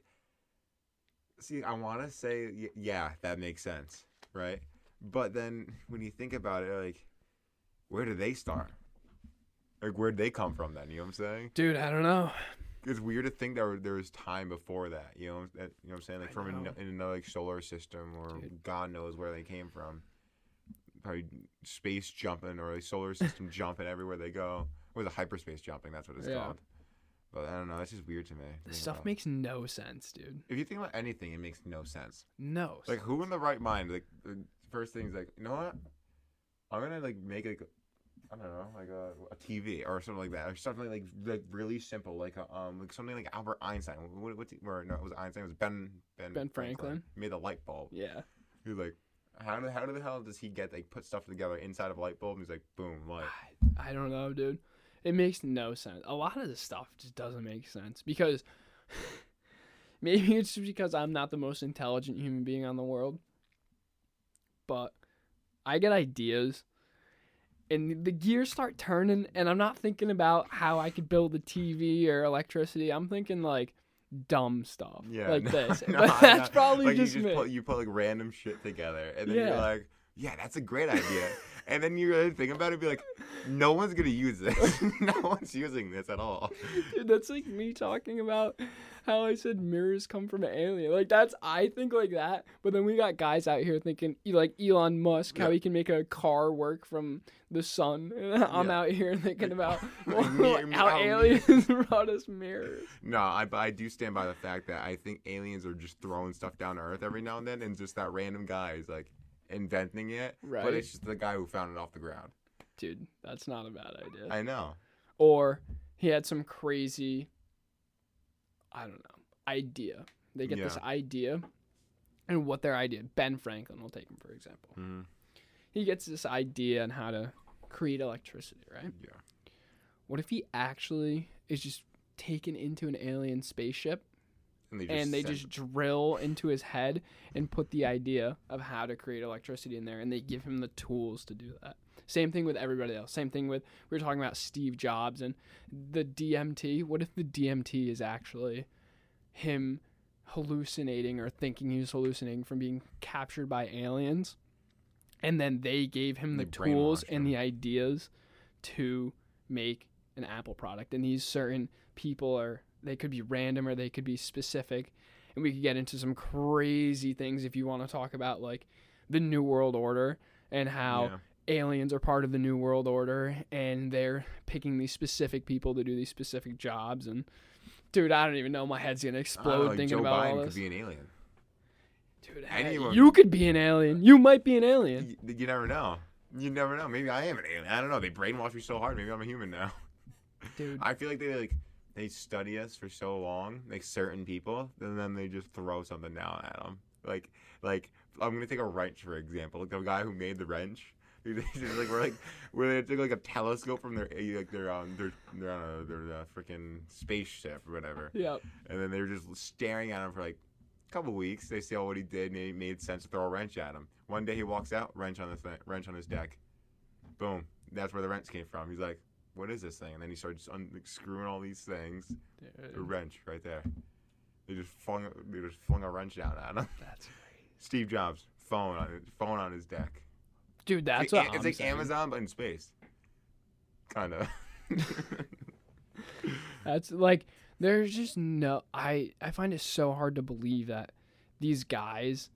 See, I want to say, y- yeah, that makes sense, right? But then when you think about it, like, where did they start? Like, where'd they come from then? You know what I'm saying? Dude, I don't know. It's weird to think that there was time before that. You know, that, you know what I'm saying? Like I from an, in another like solar system, or Dude. God knows where they came from. Probably space jumping or like solar system jumping everywhere they go. Or the hyperspace jumping, that's what it's Yeah. called. But I don't know. That's just weird to me. to This stuff about. makes no sense, dude. If you think about anything, it makes no sense. No. Like who in the right mind? Like the first thing's like, you know what? I'm gonna like make like I don't know, like a, a TV or something like that, or something like like really simple, like a, um like something like Albert Einstein. What, what's he, or no, it was Einstein. It was Ben Ben Ben Franklin. He made the light bulb. Yeah. He was like, how do how the hell does he get like put stuff together inside of a light bulb? And he's like, boom, light. I, I don't know, dude. It makes no sense. A lot of this stuff just doesn't make sense because maybe it's just because I'm not the most intelligent human being on the world. But I get ideas and the gears start turning and I'm not thinking about how I could build a TV or electricity. I'm thinking like dumb stuff Yeah, like no, this. no, but that's know. probably like just, you me. just put you put like random shit together, and then Yeah. you're like, yeah, that's a great idea. And then you really think about it, be like, no one's gonna use this. no one's using this at all. Dude, that's like me talking about how I said mirrors come from an alien. Like that's I think like that, but then we got guys out here thinking like Elon Musk, how Yeah. he can make a car work from the sun. And I'm Yeah. out here thinking about well, Me- me- how how aliens brought us mirrors. No, I I do stand by the fact that I think aliens are just throwing stuff down to Earth every now and then, and just that random guy is like inventing it. right. But it's just the guy who found it off the ground. Dude, that's not a bad idea. I know. or he had some crazy I don't know, idea. They get this idea and what their idea Ben Franklin we'll take him for example. hmm he gets this idea on how to create electricity, right? Yeah. What if he actually is just taken into an alien spaceship And they just, and they just drill into his head and put the idea of how to create electricity in there and they give him the tools to do that. Same thing with everybody else. Same thing with we were talking about Steve Jobs and the DMT. What if the DMT is actually him hallucinating or thinking he was hallucinating from being captured by aliens? And then they gave him the tools brainwashed and him. the ideas to make an Apple product. And these certain people are they could be random or they could be specific. And we could get into some crazy things if you want to talk about like the New World Order and how Yeah. aliens are part of the New World Order and they're picking these specific people to do these specific jobs. And dude, I don't even know. My head's gonna explode thinking Joe about Biden all could be an alien. Dude, anyone- you could be an alien. You might be an alien. You, you never know. You never know. Maybe I am an alien. I don't know. They brainwash me so hard. Maybe I'm a human now. Dude, I feel like they like they study us for so long, like certain people, and then they just throw something down at them. Like, like I'm gonna take a wrench for example. Like the guy who made the wrench. Like we're like where they took like a telescope from their like their um their on a their uh, freaking spaceship or whatever, yep. and then they were just staring at him for like a couple weeks. They saw what he did, and it made sense to throw a wrench at him. One day he walks out, wrench on the thing, wrench on his deck. Boom. That's where the wrench came from. He's like, what is this thing? And then he starts just un- screwing all these things. A wrench right there. They just flung they just flung a wrench down at him. that's crazy. Steve Jobs phone on his phone on his deck. Dude, that's it's what like, I'm it's like saying. Amazon but in space. Kind of. That's like there's just no I I find it so hard to believe that these guys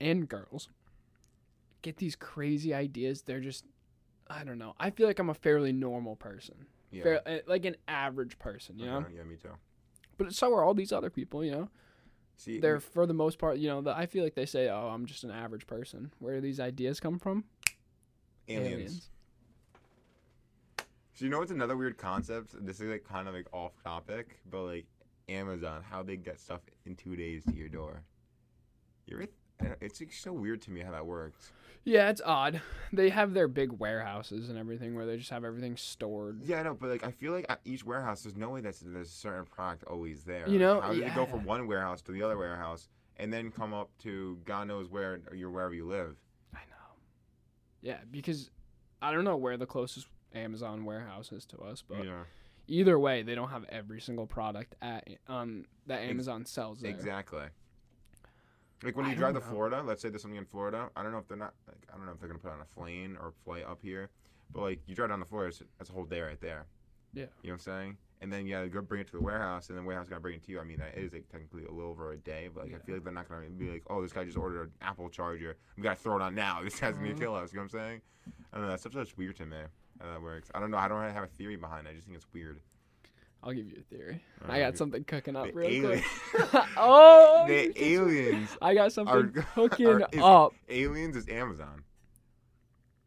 and girls get these crazy ideas. They're just I don't know. I feel like I'm a fairly normal person. yeah. Fair, uh, like an average person, you? Uh-huh, Yeah, me too. But so are all these other people, you know? See, They're for the most part, you know, the, I feel like they say, "Oh, I'm just an average person." Where do these ideas come from? aliens. So you know what's another weird concept? This is like kind of like off topic, but like Amazon, how they get stuff in two days to your door. You ever? It's so weird to me how that works. Yeah, it's odd. They have their big warehouses and everything where they just have everything stored. Yeah, I know, but like I feel like at each warehouse, there's no way that there's a certain product always there. You know, how did it go from one warehouse to the other warehouse and then come up to God knows where you're wherever you live? I know. Yeah, because I don't know where the closest Amazon warehouse is to us, but yeah, either way, they don't have every single product at um that Amazon sells there. exactly. Like when I you drive to know. Florida, let's say there's something in Florida. I don't know if they're not like I don't know if they're gonna put on a plane or flight up here, but like you drive down to Florida, it's, that's a whole day right there. Yeah. You know what I'm saying? And then you gotta go bring it to the warehouse, and then the warehouse gotta bring it to you. I mean, that is like technically a little over a day, but like I feel like they're not gonna be like, oh, this guy just ordered an Apple charger. We gotta throw it on now. This guy's gonna Uh-huh. kill us. You know what I'm saying? I don't know. That stuff's just weird to me. How that works. I don't know. I don't really have a theory behind it. I just think it's weird. I'll give you a theory. I got something cooking up The real alien- quick. oh, the just- aliens. I got something are- cooking are- is- up, Aliens is Amazon.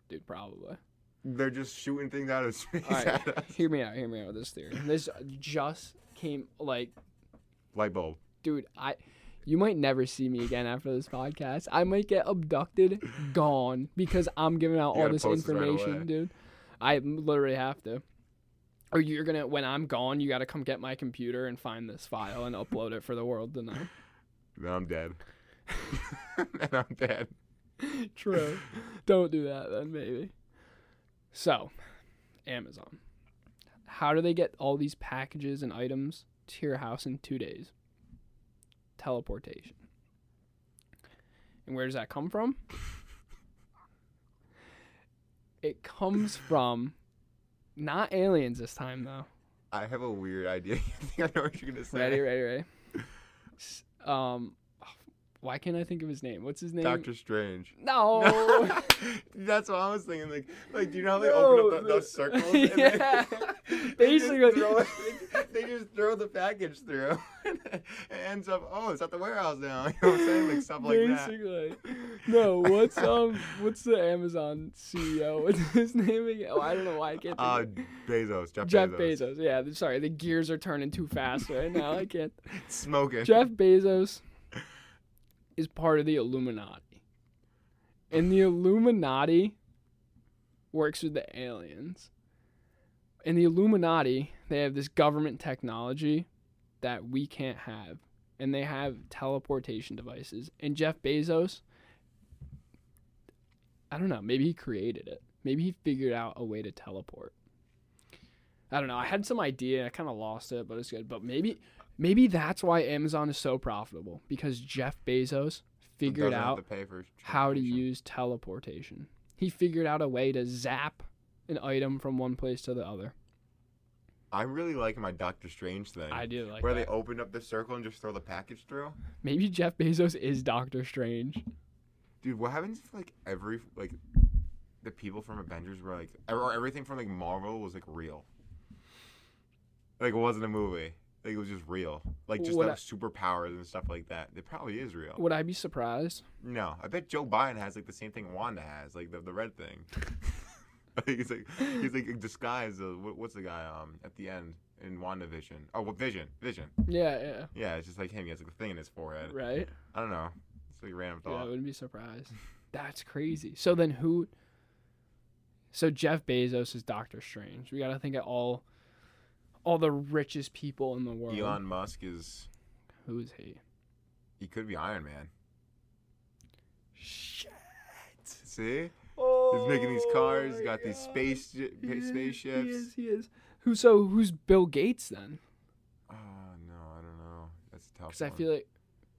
dude. Probably. They're just shooting things out of space All right, at us. hear me out. Hear me out with this theory. This just came like Light bulb. dude, I you might never see me again after this podcast. I might get abducted, gone because I'm giving out You all this this right information, dude. I literally have to. Or you're gonna when I'm gone, you gotta come get my computer and find this file and upload it for the world to know. Then I'm dead. and I'm dead. True. Don't do that then, maybe. So, Amazon. How do they get all these packages and items to your house in two days? Teleportation. And where does that come from? It comes from not aliens this time though. I have a weird idea. I think I know what you're gonna say. Ready, ready, ready. Um, why can't I think of his name? What's his name? Doctor Strange. No. That's what I was thinking. Like, like, do you know how they open up No, the, those circles? and then- Yeah. they just Basically- throw it- they just throw the package through. And it ends up, oh, it's at the warehouse now. You know what I'm saying? Like stuff like that. Basically. No, what's um what's the Amazon CEO? What's his name again? Oh, I don't know why I can't think Uh, of Bezos, Jeff, Bezos. Jeff Bezos. Bezos. Yeah, sorry, the gears are turning too fast right now. I can't. Smoking. Jeff Bezos is part of the Illuminati. And the Illuminati works with the aliens. And the Illuminati, they have this government technology that we can't have. And they have teleportation devices. And Jeff Bezos, I don't know, maybe he created it. Maybe he figured out a way to teleport. I don't know. I had some idea. I kind of lost it, but it's good. But maybe maybe that's why Amazon is so profitable because Jeff Bezos figured out to how to use teleportation. He figured out a way to zap an item from one place to the other. I'm really like my Doctor Strange thing. I do like where that. they open up the circle and just throw the package through. Maybe Jeff Bezos is Doctor Strange. Dude, what happens if like every like the people from Avengers were like or everything from like Marvel was like real? Like it wasn't a movie. Like it was just real. like just the superpowers and stuff like that. It probably is real. Would I be surprised? No, I bet Joe Biden has like the same thing Wanda has, like the the red thing. he's like he's like disguised. Uh, what, what's the guy um at the end in WandaVision? Oh, what Vision? Vision. Yeah, yeah. Yeah, it's just like him. He has like a thing in his forehead. Right? I don't know. It's like a random Yeah, I wouldn't be surprised. That's crazy. So then who So Jeff Bezos is Doctor Strange. We got to think of all all the richest people in the world. Elon Musk is Who is he? he could be Iron Man. Shit. See? Oh, He's making these cars. got these space He is, spaceships. He is. He is. Who? So who's Bill Gates then? Oh no, I don't know. That's a tough. Because I feel like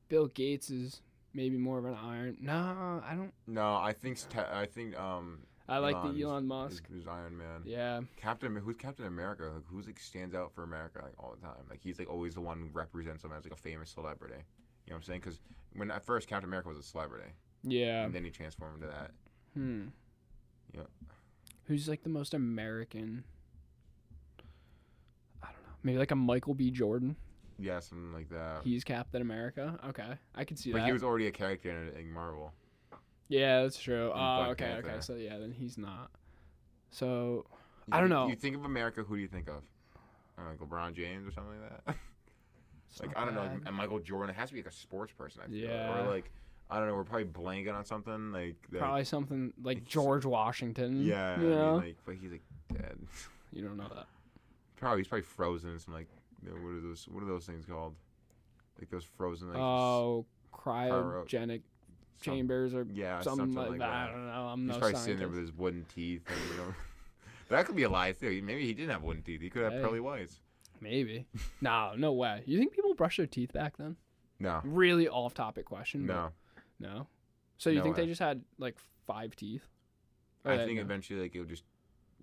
Bill Gates is maybe more of an iron. No, I don't. No, I think I think um. I like Elon's- the Elon Musk. Who's Iron Man. Yeah. Captain. Who's Captain America? Like who's like stands out for America like all the time? Like he's like always the one who represents him as like a famous celebrity. You know what I'm saying? Because when at first Captain America was a celebrity, Yeah. and then he transformed into that. Hmm. Yeah. Who's like the most American? I don't know. Maybe like a Michael B. Jordan. Yeah, something like that. He's Captain America. Okay, I can see but that. he was already a character in, in Marvel. Yeah, that's true. in Oh, Black okay, okay. So yeah, then he's not. So You I don't know. You think of America, who do you think of? Uh, like LeBron James or something like that. like I don't know, bad. like, and Michael Jordan. It has to be like a sports person. I feel. Yeah. Or like I don't know. We're probably blanking on something like. like Probably something like George Washington. yeah. You I mean, like, but he's like dead. you don't know that. probably he's probably frozen in some like. You know, what are those? What are those things called? Like those frozen like. oh, cryo- cryogenic chambers or Yeah, something, something, like, that. I don't know. I'm not. He's no probably sitting there with his wooden teeth. And, you know, that could be a lie too. Maybe he didn't have wooden teeth. He could have Hey. pearly whites. Maybe. no, no way. You think people brush their teeth back then? No, Really off topic question. no. No. So you No think they just had like five teeth? Or I think no? eventually like it would just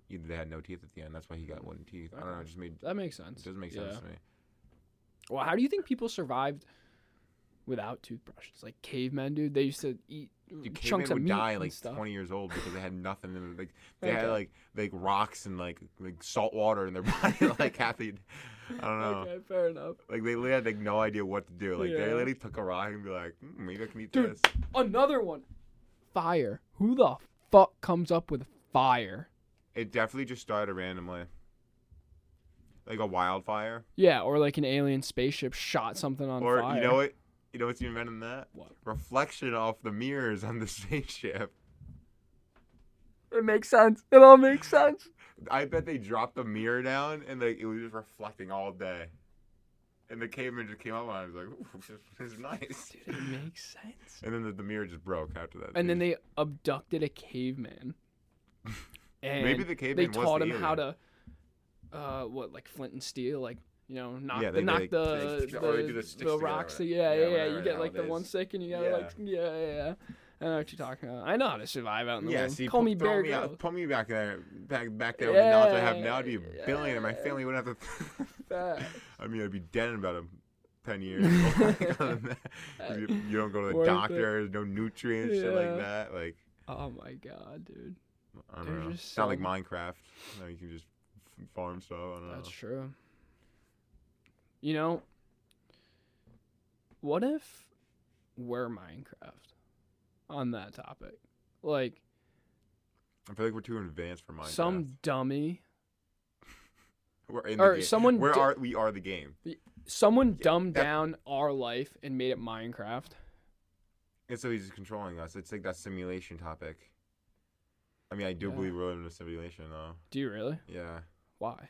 either they had no teeth at the end. That's why he got wooden teeth. I don't know. It just made that makes it sense. doesn't make sense Yeah. to me. Well, how do you think people survived without toothbrushes? Like cavemen, dude. They used to eat Dude, chunks of would meat die like stuff. 20 years old because they had nothing in. Like they had like like rocks and like like salt water in their body. like half the, I don't know. Okay, fair enough. Like they literally had like no idea what to do. Like Yeah. they literally took a rock and be like, mm, maybe I can eat Dude. this. Another one. Fire. Who the fuck comes up with fire? It definitely just started randomly. Like a wildfire, Yeah, or like an alien spaceship shot something on or fire. Or you know what? You know what's even better than that? What? Reflection off the mirrors on the spaceship. It makes sense. It all makes sense. I bet they dropped the mirror down and like it was just reflecting all day. And the caveman just came up and I was like, Ooh, this is nice. Dude, it makes sense. And then the, the mirror just broke after that. And then they abducted a caveman. And Maybe the they caveman was taught the him how to, uh, what like flint and steel, like you know, knock Yeah, the knock they- the the, the the, together, rocks. right? Yeah, Yeah, yeah, yeah. You get like it the one stick and you gotta like yeah, yeah, yeah. I know what you're talking about. I know how to survive out in the yeah, world. see, Call me Bear me out- Put me back there, back back there with the knowledge I have now. I'd be a Yeah, billionaire. My yeah. family wouldn't have to. I mean, I'd be dead in about a, ten years. Other than that, you, you don't go to the Worth it. doctor. There's no nutrients, shit like that. Like Oh my god, dude. I don't know. just not like Minecraft. You, know, you can just farm stuff. I don't know. That's true. You know, what if we're Minecraft on that topic? Like I feel like we're too advanced for Minecraft. some dummy we're in the or game. someone Where di- are we? Are the game? someone dumbed that- down our life and made it Minecraft. And so he's controlling us. It's like that simulation topic. I mean, I do Yeah. believe we're in a simulation, though. Do you really? Yeah. Why?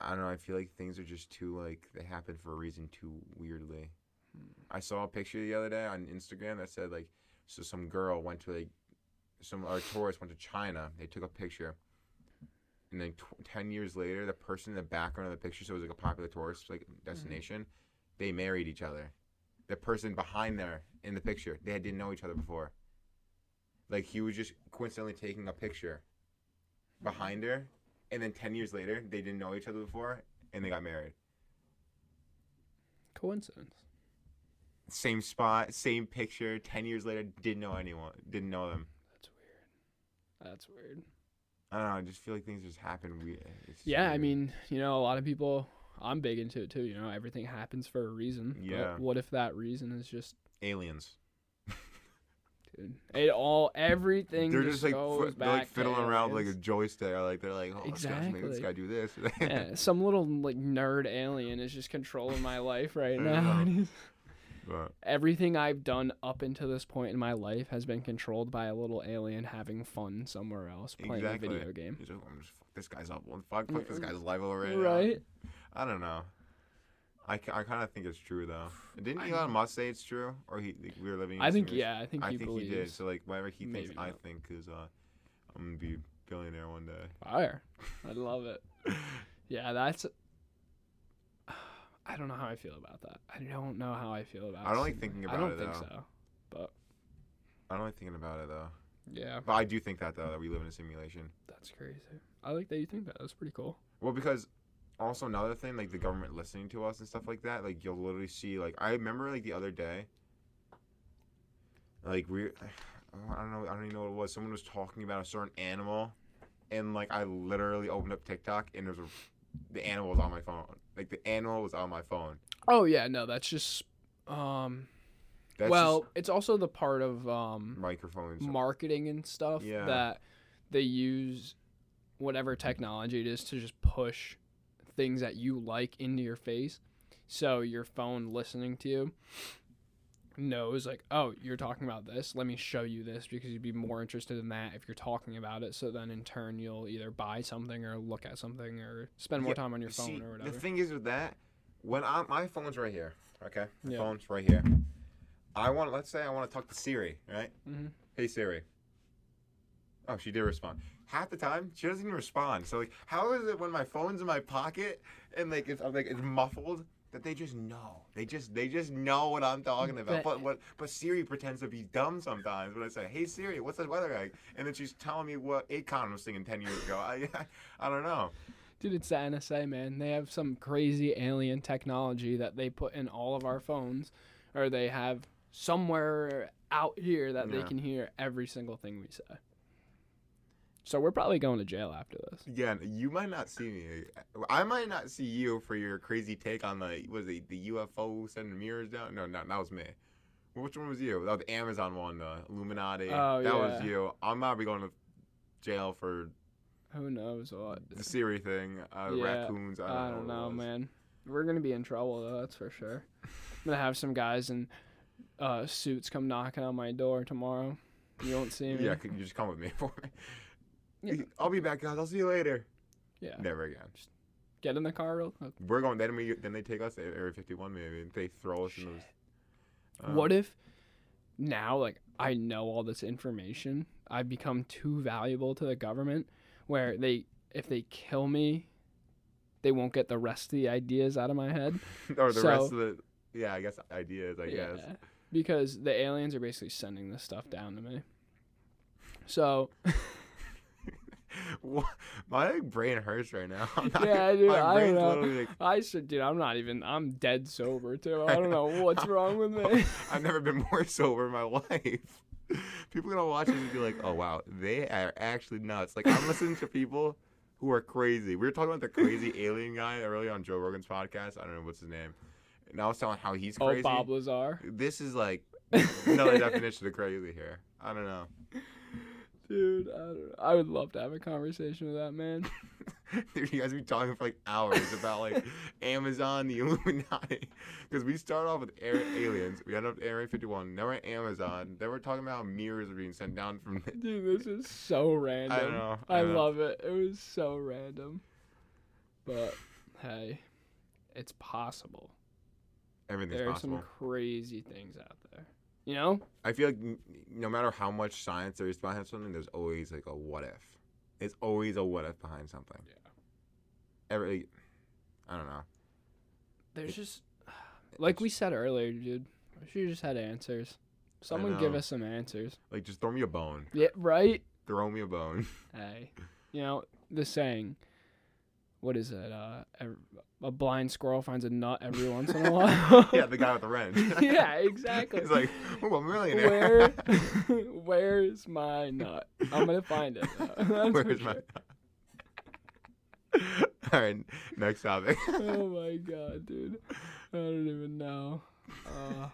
I don't know. I feel like things are just too like they happen for a reason too weirdly. Hmm. I saw a picture the other day on Instagram that said like, so some girl went to like, some our tourist went to China. They took a picture, and then tw- ten years later, the person in the background of the picture, so it was like a popular tourist like destination, they married each other. The person behind there in the picture, they didn't know each other before. Like he was just coincidentally taking a picture behind her, and then ten years later, they didn't know each other before, and they got married. Coincidence. Same spot, same picture. Ten years later, didn't know anyone, didn't know them. That's weird. That's weird. I don't know. I just feel like things just happen. We, it's Yeah, I mean, you know, a lot of people. I'm big into it too. You know, everything happens for a reason. Yeah. But what if that reason is just, aliens. Dude? It all everything. They're just, just like goes fi- they're like fiddling around with like a joystick. Like they're like, oh, making this guy do this. yeah, some little like nerd alien is just controlling my life right now. but Everything I've done up until this point in my life has been controlled by a little alien having fun somewhere else playing Exactly. a video game. he's like, I'm just fuck this guy's up. Fuck, fuck this guy's life over right, Right? now. I don't know. I, I kind of think it's true though. Didn't I- Elon Musk say it's true, or he like, we were living? In I think yeah. I think I he think believes. he did. So like whatever he thinks, I think is uh I'm gonna be billionaire one day. Fire. I love it. Yeah, that's. I don't know how I feel about that. I don't know how I feel about. I don't like thinking about it. I don't it, think though. so. But I don't like thinking about it though. yeah, But I do think that though that we live in a simulation. that's crazy. I like that you think that. That's pretty cool. Well, because also another thing, like the government listening to us and stuff like that, like you'll literally see, like I remember like the other day, like we, I don't know, I don't even know what it was. Someone was talking about a certain animal, and like I literally opened up TikTok and there's a, the animal was on my phone. Like the animal was on my phone. Oh yeah, no, that's just. Um. That's well, just it's also the part of um microphones. marketing and stuff Yeah. that they use whatever technology it is to just push things that you like into your face. So your phone listening to you knows like, oh, you're talking about this. Let me show you this because you'd be more interested in that if you're talking about it. So then in turn you'll either buy something or look at something or spend more Yeah, time on your phone See, or whatever. The thing is with that, when I my phone's right here, okay, the Yeah. phone's right here. I want, let's say, I want to talk to Siri, right? Mhm. Hey Siri. Oh, she did respond. Half the time, she doesn't even respond. So like, how is it when my phone's in my pocket and like it's I'm like it's muffled that they just know? They just they just know what I'm talking about. But- But what? But Siri pretends to be dumb sometimes when I say, "Hey Siri, what's the weather like?" And then she's telling me what Akon was singing ten years ago. I I don't know. Dude, it's the NSA, man. They have some crazy alien technology that they put in all of our phones, or they have somewhere out here that they can hear every single thing we say. So we're probably going to jail after this. Yeah, you might not see me. I might not see you for your crazy take on the was it the UFO sending mirrors down? No, no, that was me. Which one was you? That was the Amazon one, the Illuminati. Oh, that was you. I'm not be going to jail for Who knows what? the Siri thing. Uh, Yeah, Raccoons. I don't, I don't it know, man. We're gonna be in trouble though, that's for sure. I'm gonna have some guys in uh, suits come knocking on my door tomorrow. You won't see me. Yeah, could you just come with me for me? Yeah. I'll be back, guys. I'll see you later. Yeah. Never again. Get in the car real quick. We're going. Then we then they take us to Area 51. Maybe they throw us in those. um, what if now like I know all this information, I've become too valuable to the government where they if they kill me, they won't get the rest of the ideas out of my head. or the rest of the yeah, I guess ideas. I guess. Because the aliens are basically sending this stuff down to me. So? My brain hurts right now. Not- Yeah, dude, I don't know. like, I said, dude, I'm not even I'm dead sober too. I don't know what's wrong with me. I've never been more sober in my life. People are gonna watch this and be like, "Oh wow, they are actually nuts." Like I'm listening to people who are crazy. We were talking about the crazy alien guy earlier on Joe Rogan's podcast. I don't know what's his name. And I was telling how he's crazy. oh, crazy. Bob Lazar. This is like another definition of crazy here. I don't know. Dude, I, don't know. I would love to have a conversation with that man. Dude, you guys be talking for like hours about like Amazon, the Illuminati, because we start off with air, aliens. We end up at Area 51. Now we're at Amazon. Then we're talking about how mirrors are being sent down from. Dude, this is so random. know, I, I know. love it. It was so random. But hey, it's possible. Everything's possible. There are possible. some crazy things out there. You know? I feel like no matter how much science there is behind something, there's always like a what if. It's always a what if behind something. Yeah. Every, I don't know. There's It- just like we said earlier, dude. We should just had answers. Someone give us some answers. Like just throw me a bone. Yeah, right? Throw me a bone. Hey. You know, the saying, what is it? Uh, a blind squirrel finds a nut every once in a while. yeah, the guy with the wrench. yeah, exactly. He's like, oh, a millionaire. Where, where's my nut? I'm gonna find it. though. That's for Where's my? sure. All right, next topic. Oh my god, dude. I don't even know. Uh,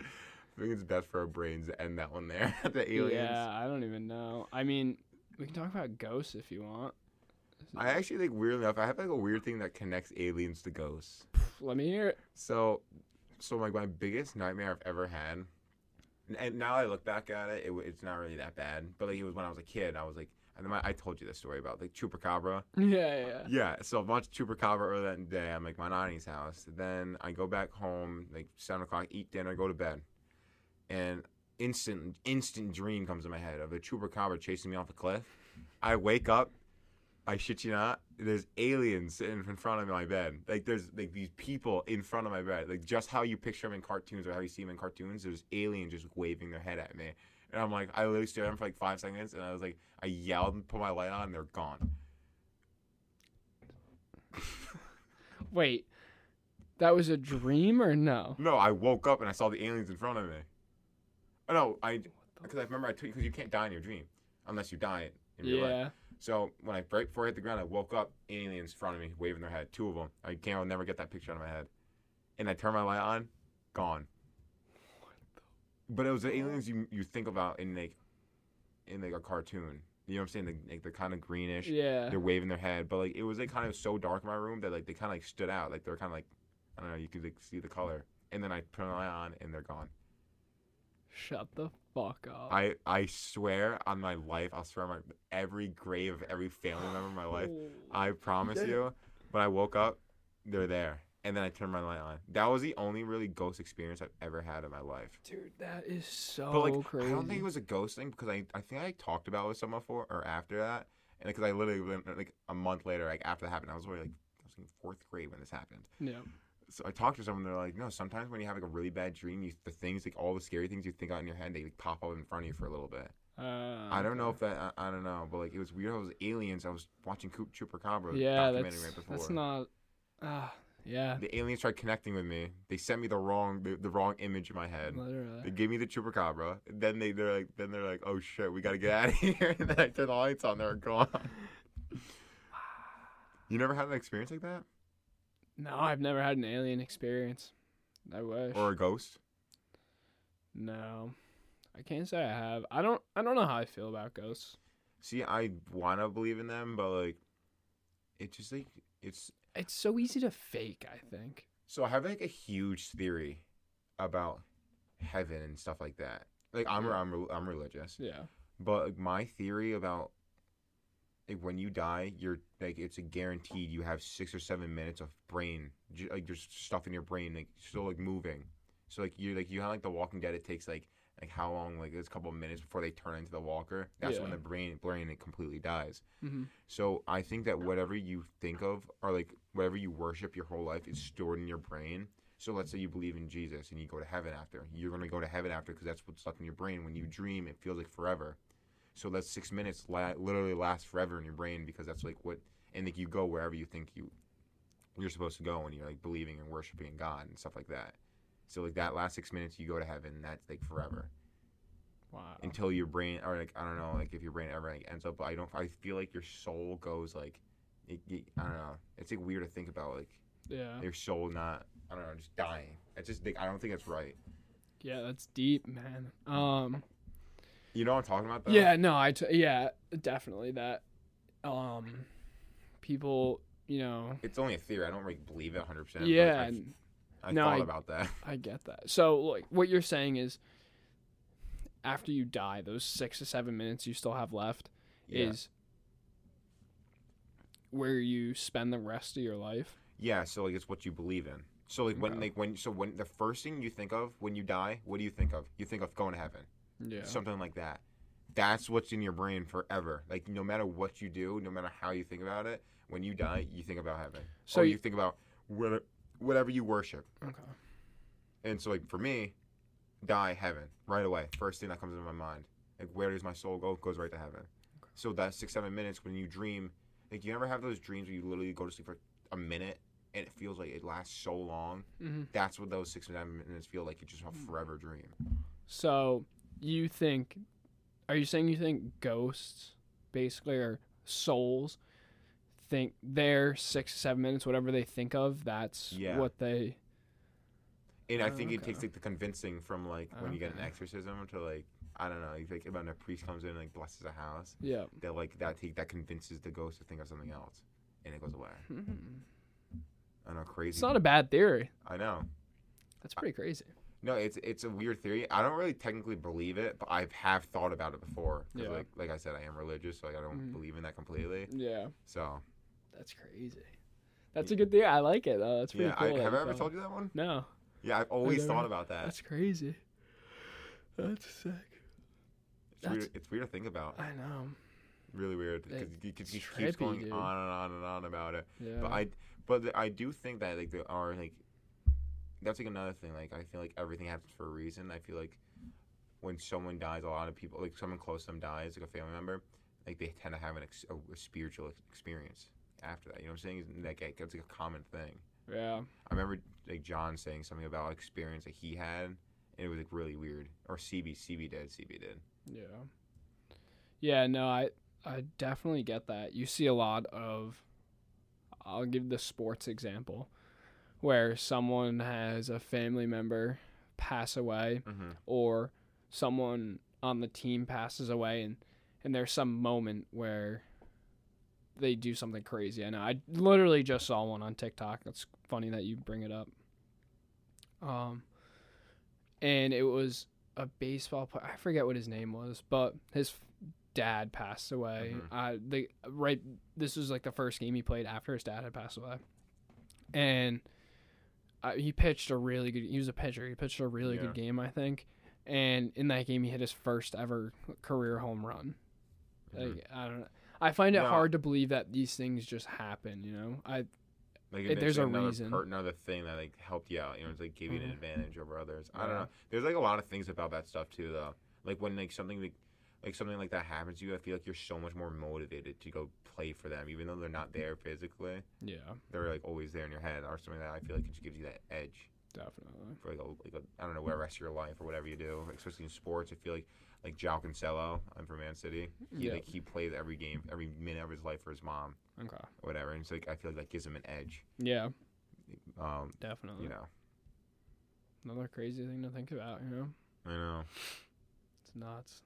I think it's best for our brains to end that one there. the aliens. yeah, I don't even know. I mean, we can talk about ghosts if you want. I actually think weird enough, I have like a weird thing that connects aliens to ghosts. Let me hear it. So, so like my biggest nightmare I've ever had, and- now I look back at it, it, it's not really that bad. But like it was when I was a kid. I was like, and then I, I told you this story about like chupacabra. Yeah, yeah. Yeah, so I watched chupacabra earlier that day. I'm like my nanny's house. Then I go back home, like seven o'clock, eat dinner, go to bed, and instant instant dream comes in my head of a chupacabra chasing me off a cliff. I wake up, I shit you not, there's aliens sitting in front of my bed. Like there's like these people in front of my bed. Like just how you picture them in cartoons or how you see them in cartoons. There's aliens just waving their head at me, and I'm like, I literally stared at them for like five seconds, and I was like, I yelled and put my light on, and they're gone. Wait, that was a dream or no? No, I woke up and I saw the aliens in front of me. Oh no, I because I remember I you because you can't die in your dream unless you die in real life. So when I right before I hit the ground, I woke up, aliens in front of me, waving their head, two of them. I can't, I'll never get that picture out of my head. And I turn my light on, gone. But it was the aliens you you think about in like in like a cartoon. You know what I'm saying? Like, like they're kind of greenish. Yeah. They're waving their head, but like it was like kind of so dark in my room that like they kind of like stood out. Like they're kind of like I don't know. You could like see the color. And then I turn my light on, and they're gone. Shut the fuck up. I I swear on my life, I'll swear on my every grave of every family member in my life. I promise you. When I woke up, they're there, and then I turned my light on. That was the only really ghost experience I've ever had in my life. Dude, that is so But like, crazy. I don't think it was a ghost thing because I I think I talked about it with someone before or after that, and because I literally like a month later, like after that happened, I was already like I was in fourth grade when this happened. Yeah. So I talked to someone. They're like, no. Sometimes when you have like a really bad dream, you, the things like all the scary things you think out in your head, they like, pop up in front of you for a little bit. Uh, I don't know if that. I, I don't know, but like it was weird. I was aliens. I was watching Coop Chupacabra Yeah, documentary that's right before. that's not. Ah, yeah. The aliens tried connecting with me. They sent me the wrong the, the wrong image in my head. Literally. They gave me the chupacabra. Then they they're like then they're like oh shit we gotta get out of here. and then I turn the lights on. They're gone. You never had an experience like that, No, I've never had an alien experience. I wish. or a ghost? no, I can't say I have. I don't. I don't know how I feel about ghosts. See, I wanna believe in them, but like, it just like it's. It's so easy to fake. I think. So I have like a huge theory about heaven and stuff like that. Like I'm I'm I'm religious. Yeah. But like, my theory about like when you die, you're like it's a guaranteed you have six or seven minutes of brain like there's stuff in your brain like still like moving. So like you like you have like The Walking Dead. It takes like like how long like it's a couple of minutes before they turn into the Walker. That's when the brain brain it completely dies. hmm So I think that whatever you think of or like whatever you worship your whole life is stored in your brain. So let's say you believe in Jesus and you go to heaven after. You're going to go to heaven after because that's what's stuck in your brain. When you dream, it feels like forever. So that six minutes la- literally lasts forever in your brain because that's like what, and like you go wherever you think you you're supposed to go and you're like believing and worshiping God and stuff like that. So like that last six minutes, you go to heaven. That's like forever Wow. until your brain or like I don't know like if your brain ever like ends up I don't I feel like your soul goes like it, it- I don't know it's like weird to think about like Yeah. your soul not I don't know just dying it's just like, I don't think it's right Yeah. That's deep, man. Um. You know what I'm talking about though Yeah. No. I. T- yeah. Definitely that. Um. People. You know. it's only a theory I don't really believe it 100 percent Yeah. I, I no, thought I- about that I get that. So, like, what you're saying is, after you die, those six to seven minutes you still have left yeah. is where you spend the rest of your life. yeah so like it's what you believe in so like when Okay. like when so when the first thing you think of when you die what do you think of you think of going to heaven Yeah. something like that. That's what's in your brain forever. Like no matter what you do, no matter how you think about it, when you die, you think about heaven. So or you- you think about what- whatever you worship. okay. And so like for me, die heaven right away. First thing that comes into my mind. Like where does my soul go? It goes right to heaven. Okay. So that six seven minutes when you dream, like you ever have those dreams where you literally go to sleep for a minute and it feels like it lasts so long. hmm That's what those six seven minutes feel like. It's just a forever dream. So, you think, are you saying you think ghosts, basically, or souls, think their six seven minutes, whatever they think of, that's Yeah. what they. And I Oh, think it takes like the convincing from like when you get an exorcism to like I don't know, you like when a priest comes in and like blesses a house, Yeah. that like that take that convinces the ghost to think of something else, and it goes away. Mhm. I know, crazy. It's not a bad theory. I know. That's pretty crazy. No, it's it's a weird theory. I don't really technically believe it, but I have thought about it before. 'Cause, Yeah. Like like I said, I am religious, so like, I don't Mhm. believe in that completely. Yeah. So That's crazy. That's a good theory. I like it though. That's pretty yeah, cool. I, have I ever told you that one? No. Yeah, I've always thought about that. That's crazy. That's sick. It's That's- weird. It's weird to think about. I know. Really weird because It- you, 'cause it's you keeps going dude. on and on and on about it. Yeah. But I, but I do think that like there are like, that's like another thing. Like I feel like everything happens for a reason. I feel like when someone dies, a lot of people like someone close to them dies, like a family member, like they tend to have an ex- a, spiritual ex- experience after that. You know what I'm saying? Like it's like a common thing. yeah. I remember like John saying something about experience that he had, and it was like really weird. Or CB, CB did, CB did. Yeah. Yeah, no, I I definitely get that. You see a lot of I'll give the sports example where someone has a family member pass away Mm-hmm. or someone on the team passes away and and there's some moment where they do something crazy. I know. I literally just saw one on TikTok. It's funny that you bring it up. Um and it was a baseball player. I forget what his name was, but his dad passed away. Mhm. Uh the right this was like the first game he played after his dad had passed away. And uh, he pitched a really good he was a pitcher. He pitched a really Yeah. good game, I think. And in that game he hit his first ever career home run. Like I don't know. I find it No. hard to believe that these things just happen, you know. I Like It- there's a another reason. per- another thing that like helped you out. You know, it's like give you an Mhm. advantage over others. I don't Yeah. know. There's like a lot of things about that stuff too, though. Like when like something like like something like that happens to you, I feel like you're so much more motivated to go play for them, even though they're not there physically. yeah, They're like always there in your head, or something that I feel like it just gives you that edge definitely. for like a, like a I don't know, the rest of your life or whatever you do. Like, especially in sports, I feel like like João Cancelo, I'm from Man City. He Yeah. like he plays every game, every minute of his life for his mom, Okay. or whatever. And it's like I feel like that gives him an edge. Yeah, Um, definitely. you know, Another crazy thing to think about, you know. I know. It's nuts.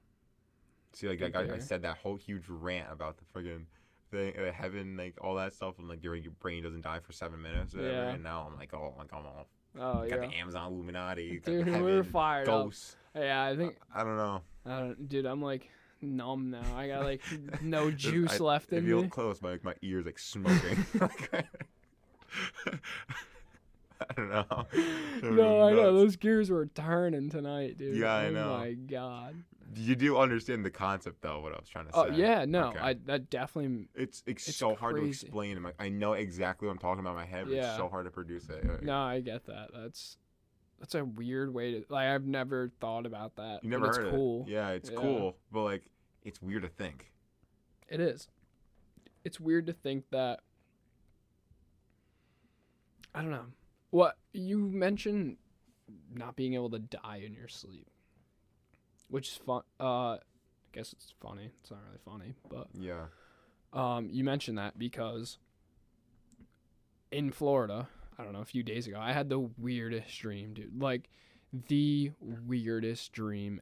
See, like, like I, I said that whole huge rant about the friggin' thing, uh, heaven, like all that stuff, and like your your brain doesn't die for seven minutes, whatever. Yeah. And now I'm like, oh, like I'm all Oh got yeah. the Amazon Illuminati, got Dude, heaven, were fired up. ghosts. Yeah, I think I don't know. I don't dude, I'm like numb now. I got like no juice I- left If in you me. look close, my like, my ears like smoking. I don't know. No, I know those gears were turning tonight, dude. Yeah, I oh know. my god. You do understand the concept, though. What I was trying to oh, say. Oh yeah, no, Okay. I that definitely It's it's, It's so hard to explain. Like, I know exactly what I'm talking about in my head, but Yeah. it's so hard to produce it. Like, no, I get that. That's that's a weird way to like. I've never thought about that. You never it's heard cool. it. Yeah, it's Yeah. cool, but like, it's weird to think. It is. It's weird to think that. I don't know. What you mentioned, not being able to die in your sleep, which is fun. Uh, I guess it's funny. It's not really funny, but Yeah. um, you mentioned that because in Florida, I don't know, a few days ago, I had the weirdest dream, dude. Like the weirdest dream.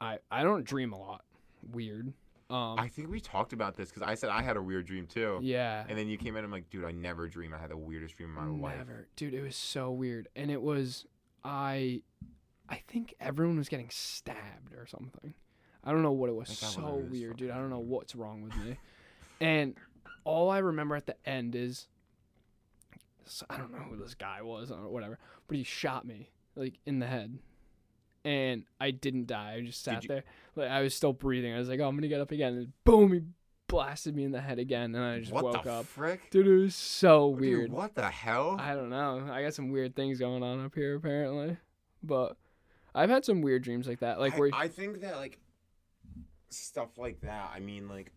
I I don't dream a lot. Weird. Um, I think we talked about this because I said I had a weird dream too. yeah. And then you came in and I'm like, dude, I never dream. I had the weirdest dream of my life. Never, dude. It was so weird, and it was I. I think everyone was getting stabbed or something. I don't know what it was. Like, So would've weird, dude. I don't know what's wrong with me. and all I remember at the end is I don't know who this guy was or whatever, but he shot me like in the head. And I didn't die. I just sat there. Like I was still breathing. I was like, "Oh, I'm gonna get up again." And boom, he blasted me in the head again, and I just what woke the up. frick? Dude, it was so Dude, weird. what the hell? I don't know. I got some weird things going on up here apparently, but I've had some weird dreams like that. Like I, where I think that like stuff like that. I mean, like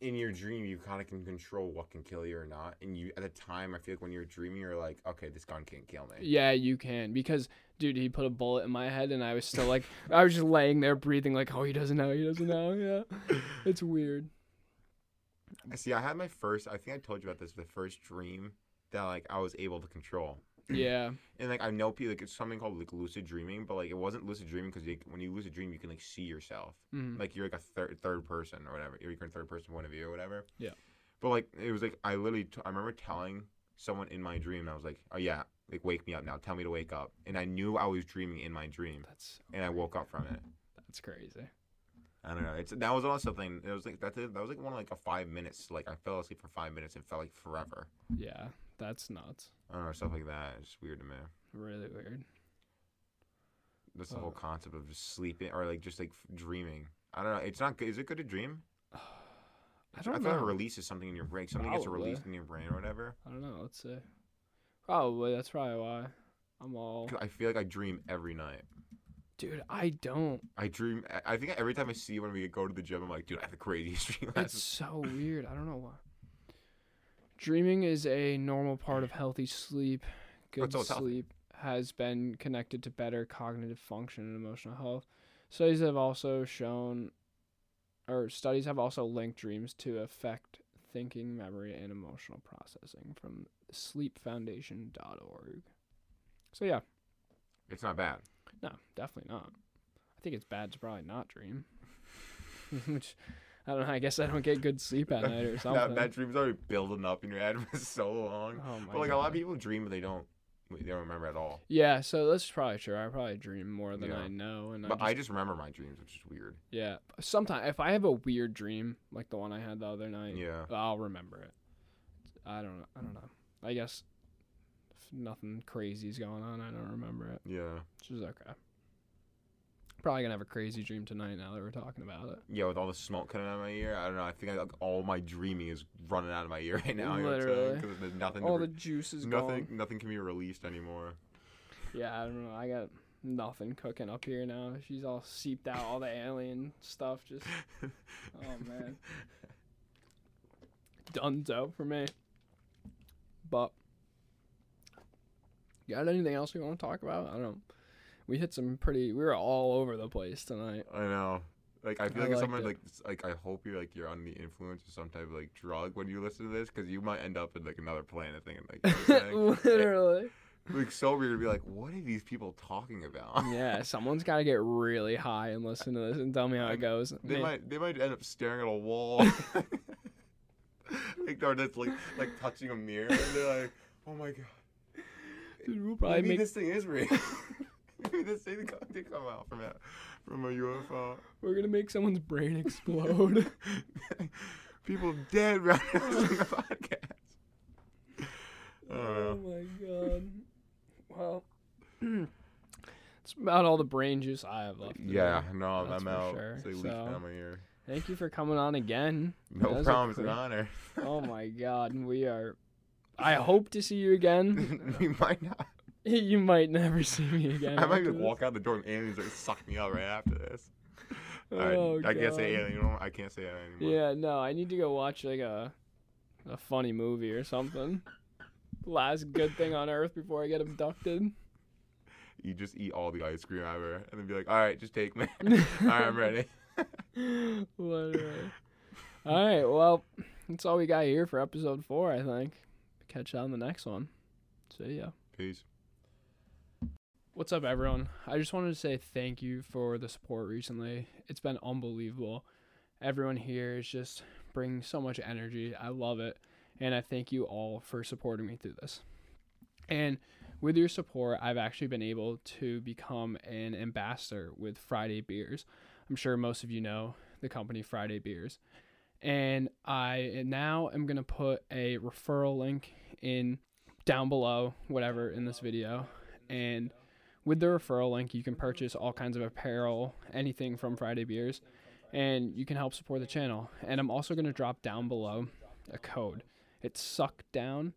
in your dream, you kind of can control what can kill you or not. And you, at the time, I feel like when you're dreaming, you're like, okay, this gun can't kill me. yeah, you can because dude, he put a bullet in my head and I was still like I was just laying there breathing like, "Oh, he doesn't know. He doesn't know." Yeah. It's weird. See, I had my first. I think I told you about this. The first dream that like I was able to control. Yeah. And like I know people like it's something called like lucid dreaming, but like it wasn't lucid dreaming because when you lucid dream, you can like see yourself. Mhm. like you're like a third third person or whatever. You're in third person point of view or whatever. Yeah. But like it was like I literally t- I remember telling someone in my dream I was like, oh yeah, like wake me up now, tell me to wake up, and I knew I was dreaming in my dream, That's and I woke up from it. that's crazy. I don't know. It's that was also something. It was like that. That was like one of like a five minutes. Like I fell asleep for five minutes and felt like forever. Yeah. That's nuts. I don't know stuff like that. It's weird to me. Really weird. That's the whole concept of just sleeping or like just like f- dreaming. I don't know. It's not good. Is it good to dream? I don't I know. thought it releases something in your brain. Something gets Probably. released in your brain or whatever. I don't know. Let's see. Probably that's probably why. I'm all 'Cause I feel like I dream every night. dude. I don't. I dream. I- I think every time I see you when we go to the gym, I'm like, dude, I have the craziest dream. last It's so weird. I don't know why. Dreaming is a normal part of healthy sleep. Good always healthy. sleep has been connected to better cognitive function and emotional health. Studies have also shown, or studies have also linked dreams to affect thinking, memory, and emotional processing from sleepfoundation.org. So, yeah, It's not bad. no, definitely not. I think it's bad to probably not dream. Which, I don't know. I guess I don't get good sleep at night or something. that, that dream's already building up in your head for so long. Oh my But like a lot of people dream, but they don't. They don't remember at all. Yeah, so that's probably true. I probably dream more than Yeah. I know, and But I I just, just remember my dreams, which is weird. yeah. Sometimes if I have a weird dream, like the one I had the other night, Yeah. I'll remember it. I don't know. I don't know. I guess if nothing crazy's going on, I don't remember it, Yeah. which is okay. Probably gonna have a crazy dream tonight now that we're talking about it. Yeah, with all the smoke coming out of my ear, I don't know. I think I, like, all my dreaming is running out of my ear right now. Literally. because there's nothing. All re- the juice is nothing. gone. Nothing can be released anymore. Yeah, I don't know. I got nothing cooking up here now. She's all seeped out. All the alien stuff just. Oh man. Dunzo for me. But you got anything else you want to talk about? I don't know. We hit some pretty. We were all over the place tonight. I know. Like I feel I like someone like like I hope you're like you're on the influence of some type of like drug when you listen to this because you might end up in like another planet thinking like you know what I'm saying? Literally. like so weird to be like what are these people talking about? yeah, someone's got to get really high and listen to this and tell me how it goes. They Man, might they might end up staring at a wall. like they're just like like touching a mirror and they're like, oh my god. Dude, we'll probably Maybe make this thing is real. Maybe this thing did come out from a from a UFO. we're gonna make someone's brain explode. People dead right now to the podcast. Oh my god. Well, it's about all the brain juice I have left. today. Yeah, no, That's I'm out. sure. It's like So- my ear. Thank you for coming on again. No That problem. It's an honor. Oh my god, we are. I hope to see you again. we might not. you might never see me again. I might just walk out the door and aliens like suck me up right after this. Oh, I can't say God. alien. You know, I can't say that anymore. Yeah, no, I need to go watch like a a funny movie or something. Last good thing on earth before I get abducted. You just eat all the ice cream ever, and then be like, "All right, just take me. all right, I'm ready." Literally. All right, well, that's all we got here for episode four, I think. Catch you on the next one. See ya. Peace. What's up, everyone? I just wanted to say thank you for the support recently. It's been unbelievable. Everyone here is just bringing so much energy. I love it. And I thank you all for supporting me through this. And with your support, I've actually been able to become an ambassador with Friday Beers. I'm sure most of you know the company Friday Beers. And I now am going to put a referral link in down below, whatever, in this video. And with the referral link, you can purchase all kinds of apparel, anything from Friday Beers, and you can help support the channel. And I'm also going to drop down below a code. It's suck down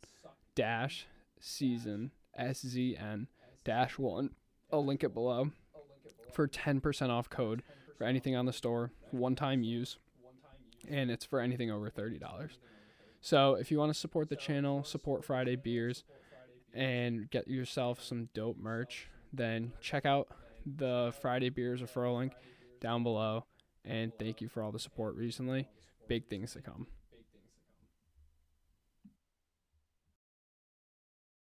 dash season S Z N dash one. I'll link it below for 10% off code for anything on the store, one time use, and it's for anything over $30. So if you want to support the channel, support Friday Beers, and get yourself some dope merch, then check out the Friday Beers referral link down below. And thank you for all the support recently. Big things to come.